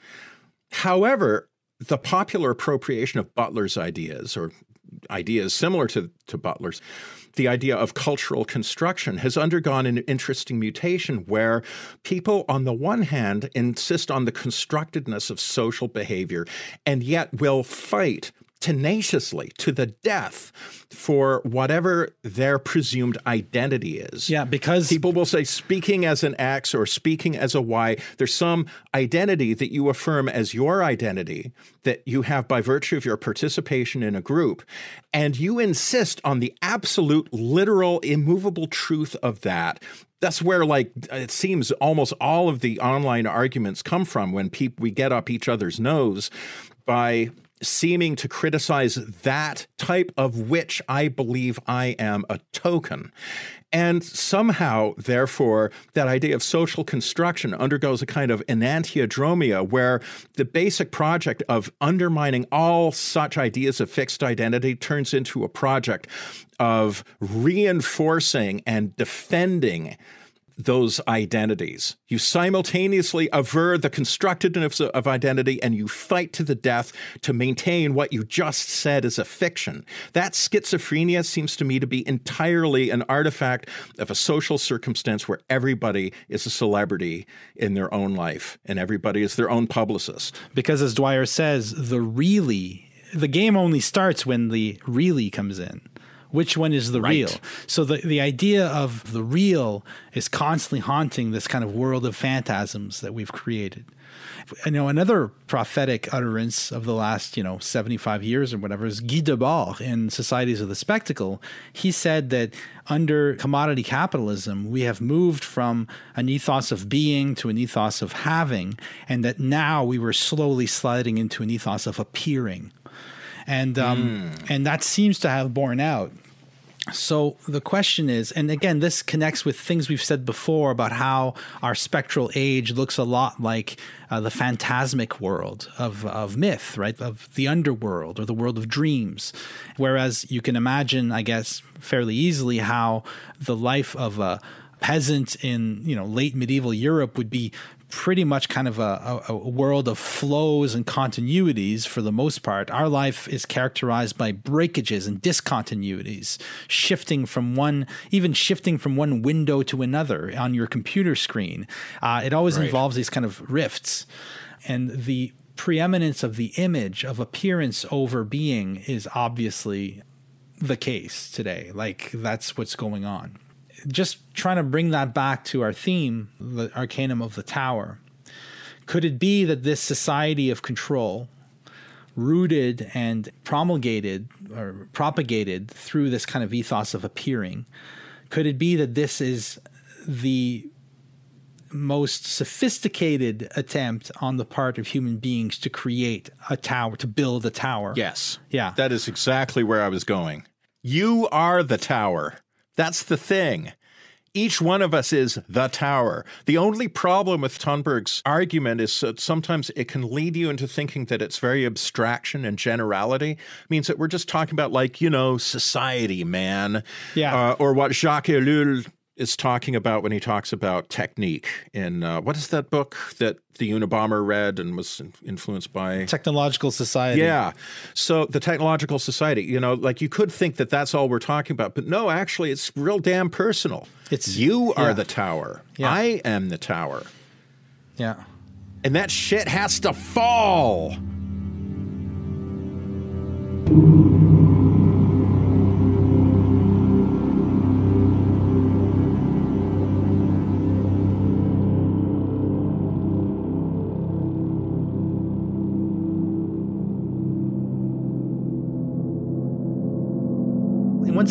Speaker 2: However, the popular appropriation of Butler's ideas, or ideas similar to, to Butler's, the idea of cultural construction has undergone an interesting mutation where people, on the one hand, insist on the constructedness of social behavior and yet will fight tenaciously to the death for whatever their presumed identity is.
Speaker 1: Yeah, because
Speaker 2: people will say speaking as an X or speaking as a Y, there's some identity that you affirm as your identity that you have by virtue of your participation in a group. And you insist on the absolute, literal, immovable truth of that that's where like it seems almost all of the online arguments come from when people we get up each other's nose by seeming to criticize that type of which I believe I am a token. And somehow, therefore, that idea of social construction undergoes a kind of enantiodromia where the basic project of undermining all such ideas of fixed identity turns into a project of reinforcing and defending those identities. You simultaneously aver the constructedness of identity and you fight to the death to maintain what you just said is a fiction. That schizophrenia seems to me to be entirely an artifact of a social circumstance where everybody is a celebrity in their own life and everybody is their own publicist.
Speaker 1: Because as Dwyer says, the really, the game only starts when the really comes in which one is the right. real so the, the idea of the real is constantly haunting this kind of world of phantasms that we've created you know another prophetic utterance of the last you know 75 years or whatever is guy debord in societies of the spectacle he said that under commodity capitalism we have moved from an ethos of being to an ethos of having and that now we were slowly sliding into an ethos of appearing and um, mm. and that seems to have borne out so the question is, and again, this connects with things we've said before about how our spectral age looks a lot like uh, the phantasmic world of, of myth, right? Of the underworld or the world of dreams. Whereas you can imagine, I guess, fairly easily how the life of a peasant in you know late medieval Europe would be pretty much kind of a, a, world of flows and continuities for the most part. Our life is characterized by breakages and discontinuities, shifting from one, even shifting from one window to another on your computer screen. Uh, it always right. involves these kind of rifts. And the preeminence of the image, of appearance over being, is obviously the case today. Like, that's what's going on just trying to bring that back to our theme, the arcanum of the tower. Could it be that this society of control, rooted and promulgated or propagated through this kind of ethos of appearing, could it be that this is the most sophisticated attempt on the part of human beings to create a tower, to build a tower?
Speaker 2: Yes.
Speaker 1: Yeah.
Speaker 2: That is exactly where I was going. You are the tower. That's the thing. Each one of us is the tower. The only problem with Tomberg's argument is that sometimes it can lead you into thinking that it's very abstraction and generality. It means that we're just talking about, like, you know, society, man.
Speaker 1: Yeah.
Speaker 2: Uh, or what Jacques Ellul is talking about when he talks about technique in uh, what is that book that the Unabomber read and was influenced by
Speaker 1: Technological Society.
Speaker 2: Yeah. So the Technological Society, you know, like you could think that that's all we're talking about, but no, actually, it's real damn personal. It's you are yeah. the tower. Yeah. I am the tower.
Speaker 1: Yeah.
Speaker 2: And that shit has to fall.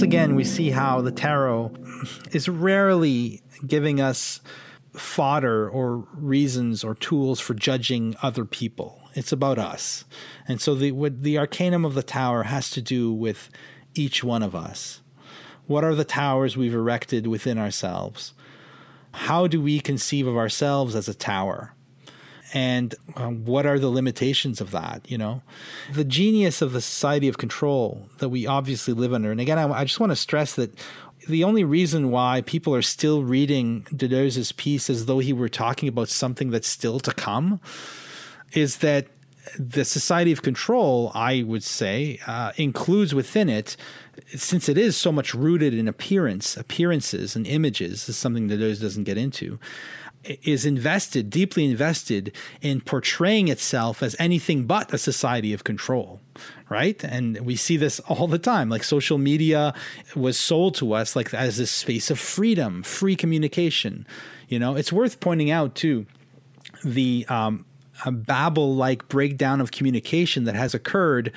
Speaker 1: Once again, we see how the tarot is rarely giving us fodder or reasons or tools for judging other people. It's about us. And so the the arcanum of the tower has to do with each one of us. What are the towers we've erected within ourselves? How do we conceive of ourselves as a tower? And um, what are the limitations of that you know? The genius of the society of control that we obviously live under and again i, I just want to stress that the only reason why people are still reading deleuze's piece as though he were talking about something that's still to come is that the society of control, I would say, uh, includes within it, since it is so much rooted in appearance, appearances and images, is something that Deleuze doesn't get into, is invested, deeply invested in portraying itself as anything but a society of control, right? And we see this all the time. Like social media was sold to us like as this space of freedom, free communication. You know, it's worth pointing out too the um, a Babel like breakdown of communication that has occurred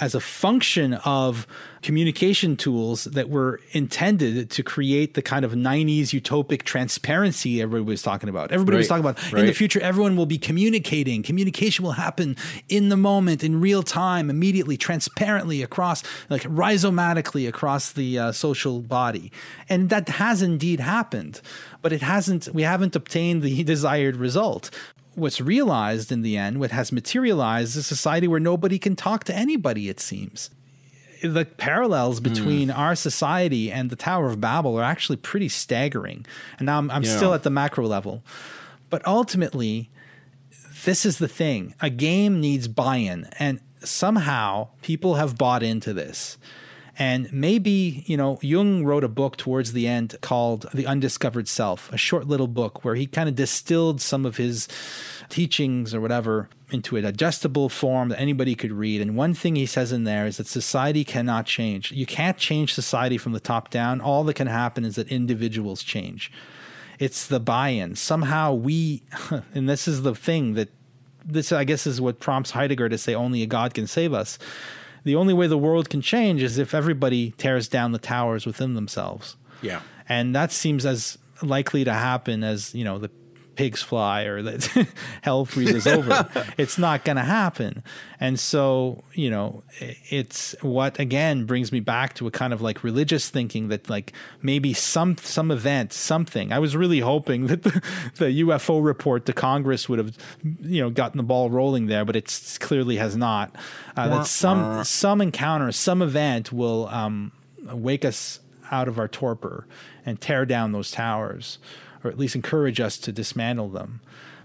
Speaker 1: as a function of communication tools that were intended to create the kind of 90s utopic transparency everybody was talking about. Everybody right. was talking about right. in the future, everyone will be communicating. Communication will happen in the moment, in real time, immediately, transparently across, like rhizomatically across the uh, social body. And that has indeed happened, but it hasn't, we haven't obtained the [LAUGHS] desired result what's realized in the end, what has materialized, is a society where nobody can talk to anybody, it seems. The parallels hmm. between mm. our society and the Tower of Babel are actually pretty staggering. And now I'm, I'm yeah. still at the macro level. But ultimately, this is the thing a game needs buy in. And somehow people have bought into this. And maybe, you know, Jung wrote a book towards the end called The Undiscovered Self, a short little book where he kind of distilled some of his teachings or whatever into a digestible form that anybody could read. And one thing he says in there is that society cannot change. You can't change society from the top down. All that can happen is that individuals change. It's the buy in. Somehow we, [LAUGHS] and this is the thing that this, I guess, is what prompts Heidegger to say only a God can save us the only way the world can change is if everybody tears down the towers within themselves.
Speaker 2: Yeah.
Speaker 1: And that seems as likely to happen as, you know, the pigs fly or that [LAUGHS] hell freezes over. [LAUGHS] it's not going to happen. And so, you know, it's what again brings me back to a kind of like religious thinking that like maybe some some event, something. I was really hoping that the, [LAUGHS] the UFO report to Congress would have, you know, gotten the ball rolling there, but it clearly has not. Uh, that some some encounter, some event will um, wake us out of our torpor and tear down those towers or at least encourage us to dismantle them.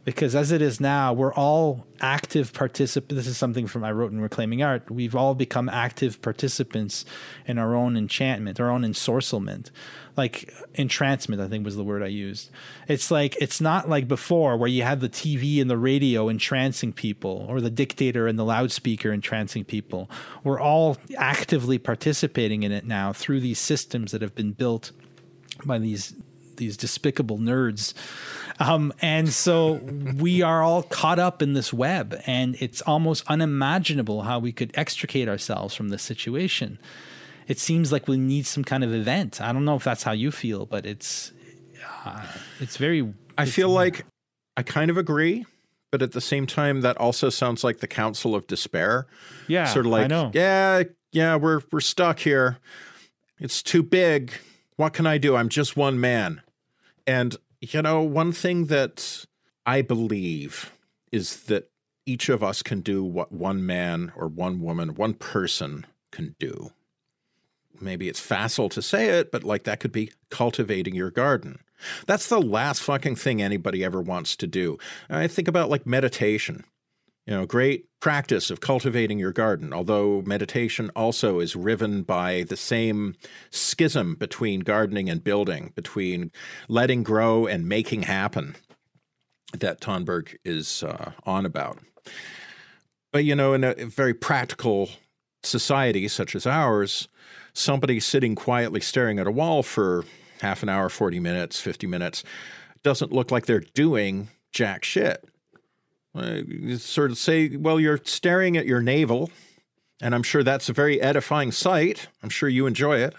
Speaker 1: Because as it is now, we're all active participants. This is something from I wrote in Reclaiming Art. We've all become active participants in our own enchantment, our own ensorcelment. Like entrancement, I think was the word I used. It's like, it's not like before where you had the TV and the radio entrancing people or the dictator and the loudspeaker entrancing people. We're all actively participating in it now through these systems that have been built by these these despicable nerds. Um, and so we are all caught up in this web, and it's almost unimaginable how we could extricate ourselves from this situation. It seems like we need some kind of event. I don't know if that's how you feel, but it's uh, it's very.
Speaker 2: I feel like I kind of agree, but at the same time, that also sounds like the Counsel of Despair.
Speaker 1: Yeah,
Speaker 2: sort of like,
Speaker 1: I know.
Speaker 2: yeah, yeah, we're we're stuck here. It's too big. What can I do? I'm just one man. And, you know, one thing that I believe is that each of us can do what one man or one woman, one person can do. Maybe it's facile to say it, but like that could be cultivating your garden. That's the last fucking thing anybody ever wants to do. I think about like meditation you know, great practice of cultivating your garden, although meditation also is riven by the same schism between gardening and building, between letting grow and making happen that Tomberg is uh, on about. But, you know, in a very practical society such as ours, somebody sitting quietly staring at a wall for half an hour, 40 minutes, 50 minutes doesn't look like they're doing jack shit. Sort of say, well, you're staring at your navel, And I'm sure that's a very edifying sight. I'm sure you enjoy it.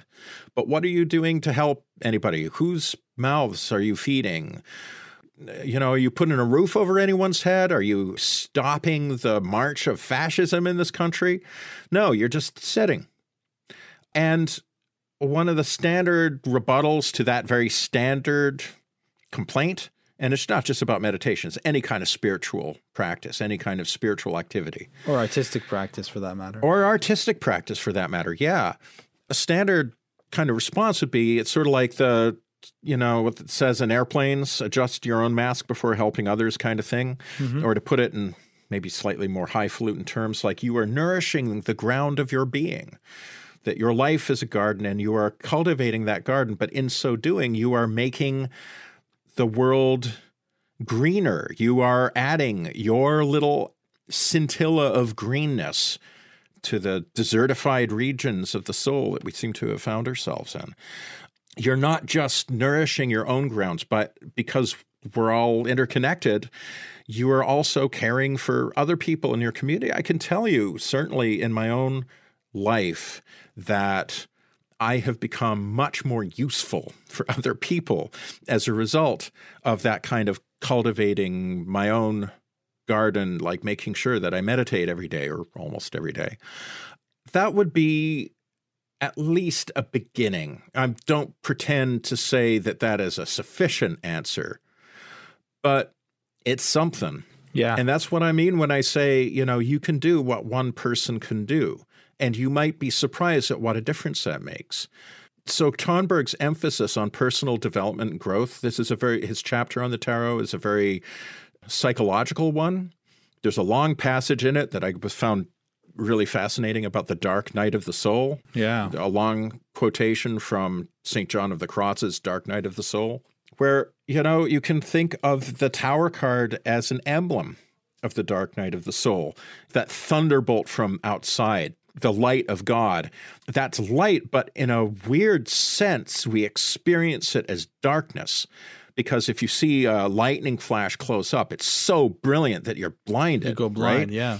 Speaker 2: But what are you doing to help anybody? Whose mouths are you feeding? You know, are you putting a roof over anyone's head? Are you stopping the march of fascism in this country? No, you're just sitting. And one of the standard rebuttals to that very standard complaint and it's not just about meditation, it's any kind of spiritual practice, any kind of spiritual activity.
Speaker 1: Or artistic practice for that matter.
Speaker 2: Or artistic practice for that matter. Yeah. A standard kind of response would be it's sort of like the, you know, what it says in airplanes adjust your own mask before helping others kind of thing. Mm-hmm. Or to put it in maybe slightly more highfalutin terms, like you are nourishing the ground of your being that your life is a garden and you are cultivating that garden, but in so doing, you are making the world greener. You are adding your little scintilla of greenness to the desertified regions of the soul that we seem to have found ourselves in. You're not just nourishing your own grounds, but because we're all interconnected, you are also caring for other people in your community. I can tell you, certainly in my own life, that I have become much more useful for [LAUGHS] other people as a result of that kind of cultivating my own garden, like making sure that I meditate every day or almost every day. That would be at least a beginning. I don't pretend to say that that is a sufficient answer, but it's something.
Speaker 1: Yeah.
Speaker 2: And that's what I mean when I say, you know, you can do what one person can do. And you might be surprised at what a difference that makes. So Tomberg's emphasis on personal development and growth, this is a very his chapter on the tarot is a very psychological one. There's a long passage in it that I found really fascinating about the dark night of the soul.
Speaker 1: Yeah.
Speaker 2: A long quotation from St. John of the Cross's Dark Night of the Soul, where, you know, you can think of the tower card as an emblem of the dark night of the soul, that thunderbolt from outside the light of God. That's light, but in a weird sense, we experience it as darkness. Because if you see a lightning flash close up, it's so brilliant that you're blinded.
Speaker 1: You go blind,
Speaker 2: right?
Speaker 1: yeah.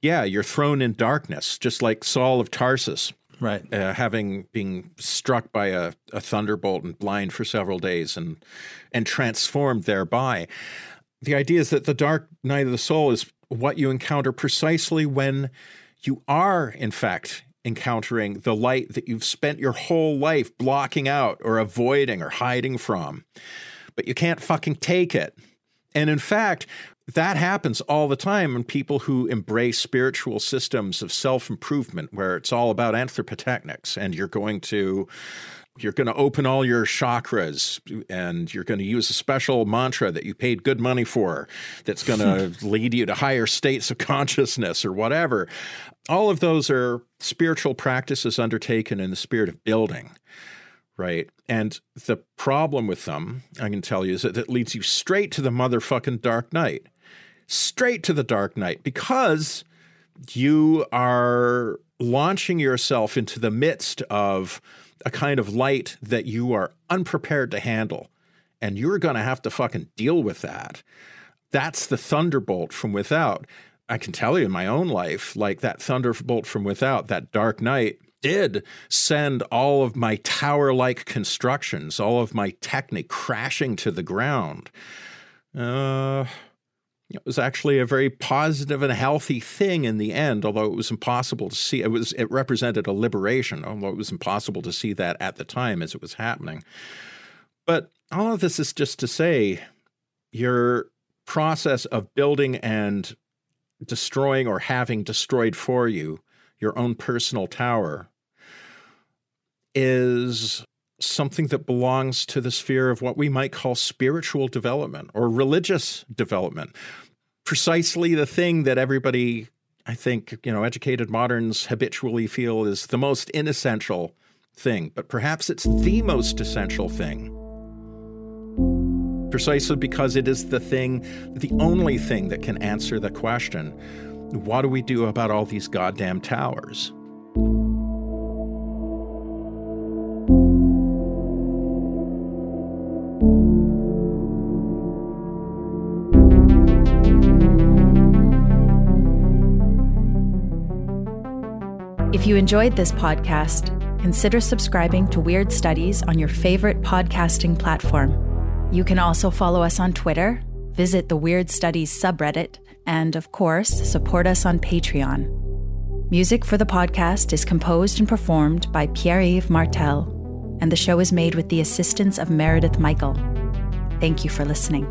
Speaker 2: Yeah, you're thrown in darkness, just like Saul of Tarsus.
Speaker 1: Right.
Speaker 2: Uh, having been struck by a, a thunderbolt and blind for several days and and transformed thereby. The idea is that the dark night of the soul is what you encounter precisely when you are, in fact, encountering the light that you've spent your whole life blocking out or avoiding or hiding from. But you can't fucking take it. And in fact, that happens all the time in people who embrace spiritual systems of self improvement, where it's all about anthropotechnics and you're going to you're going to open all your chakras and you're going to use a special mantra that you paid good money for that's going [LAUGHS] to lead you to higher states of consciousness or whatever. All of those are spiritual practices undertaken in the spirit of building, right? And the problem with them, I can tell you, is that it leads you straight to the motherfucking dark night. Straight to the dark night because you are launching yourself into the midst of a kind of light that you are unprepared to handle. And you're going to have to fucking deal with that. That's the thunderbolt from without. I can tell you in my own life, like that thunderbolt from without, that dark night did send all of my tower like constructions, all of my technique crashing to the ground. Uh, it was actually a very positive and healthy thing in the end, although it was impossible to see. It was it represented a liberation, although it was impossible to see that at the time as it was happening. But all of this is just to say your process of building and destroying or having destroyed for you your own personal tower is something that belongs to the sphere of what we might call spiritual development or religious development. Precisely the thing that everybody, I think, you know, educated moderns habitually feel is the most inessential thing, but perhaps it's the most essential thing. Precisely because it is the thing, the only thing that can answer the question what do we do about all these goddamn towers?
Speaker 3: You enjoyed this podcast, consider subscribing to Weird Studies on your favorite podcasting platform. You can also follow us on Twitter, visit the Weird Studies subreddit, and of course, support us on Patreon. Music for the podcast is composed and performed by Pierre Yves Martel, and the show is made with the assistance of Meredith Michael. Thank you for listening.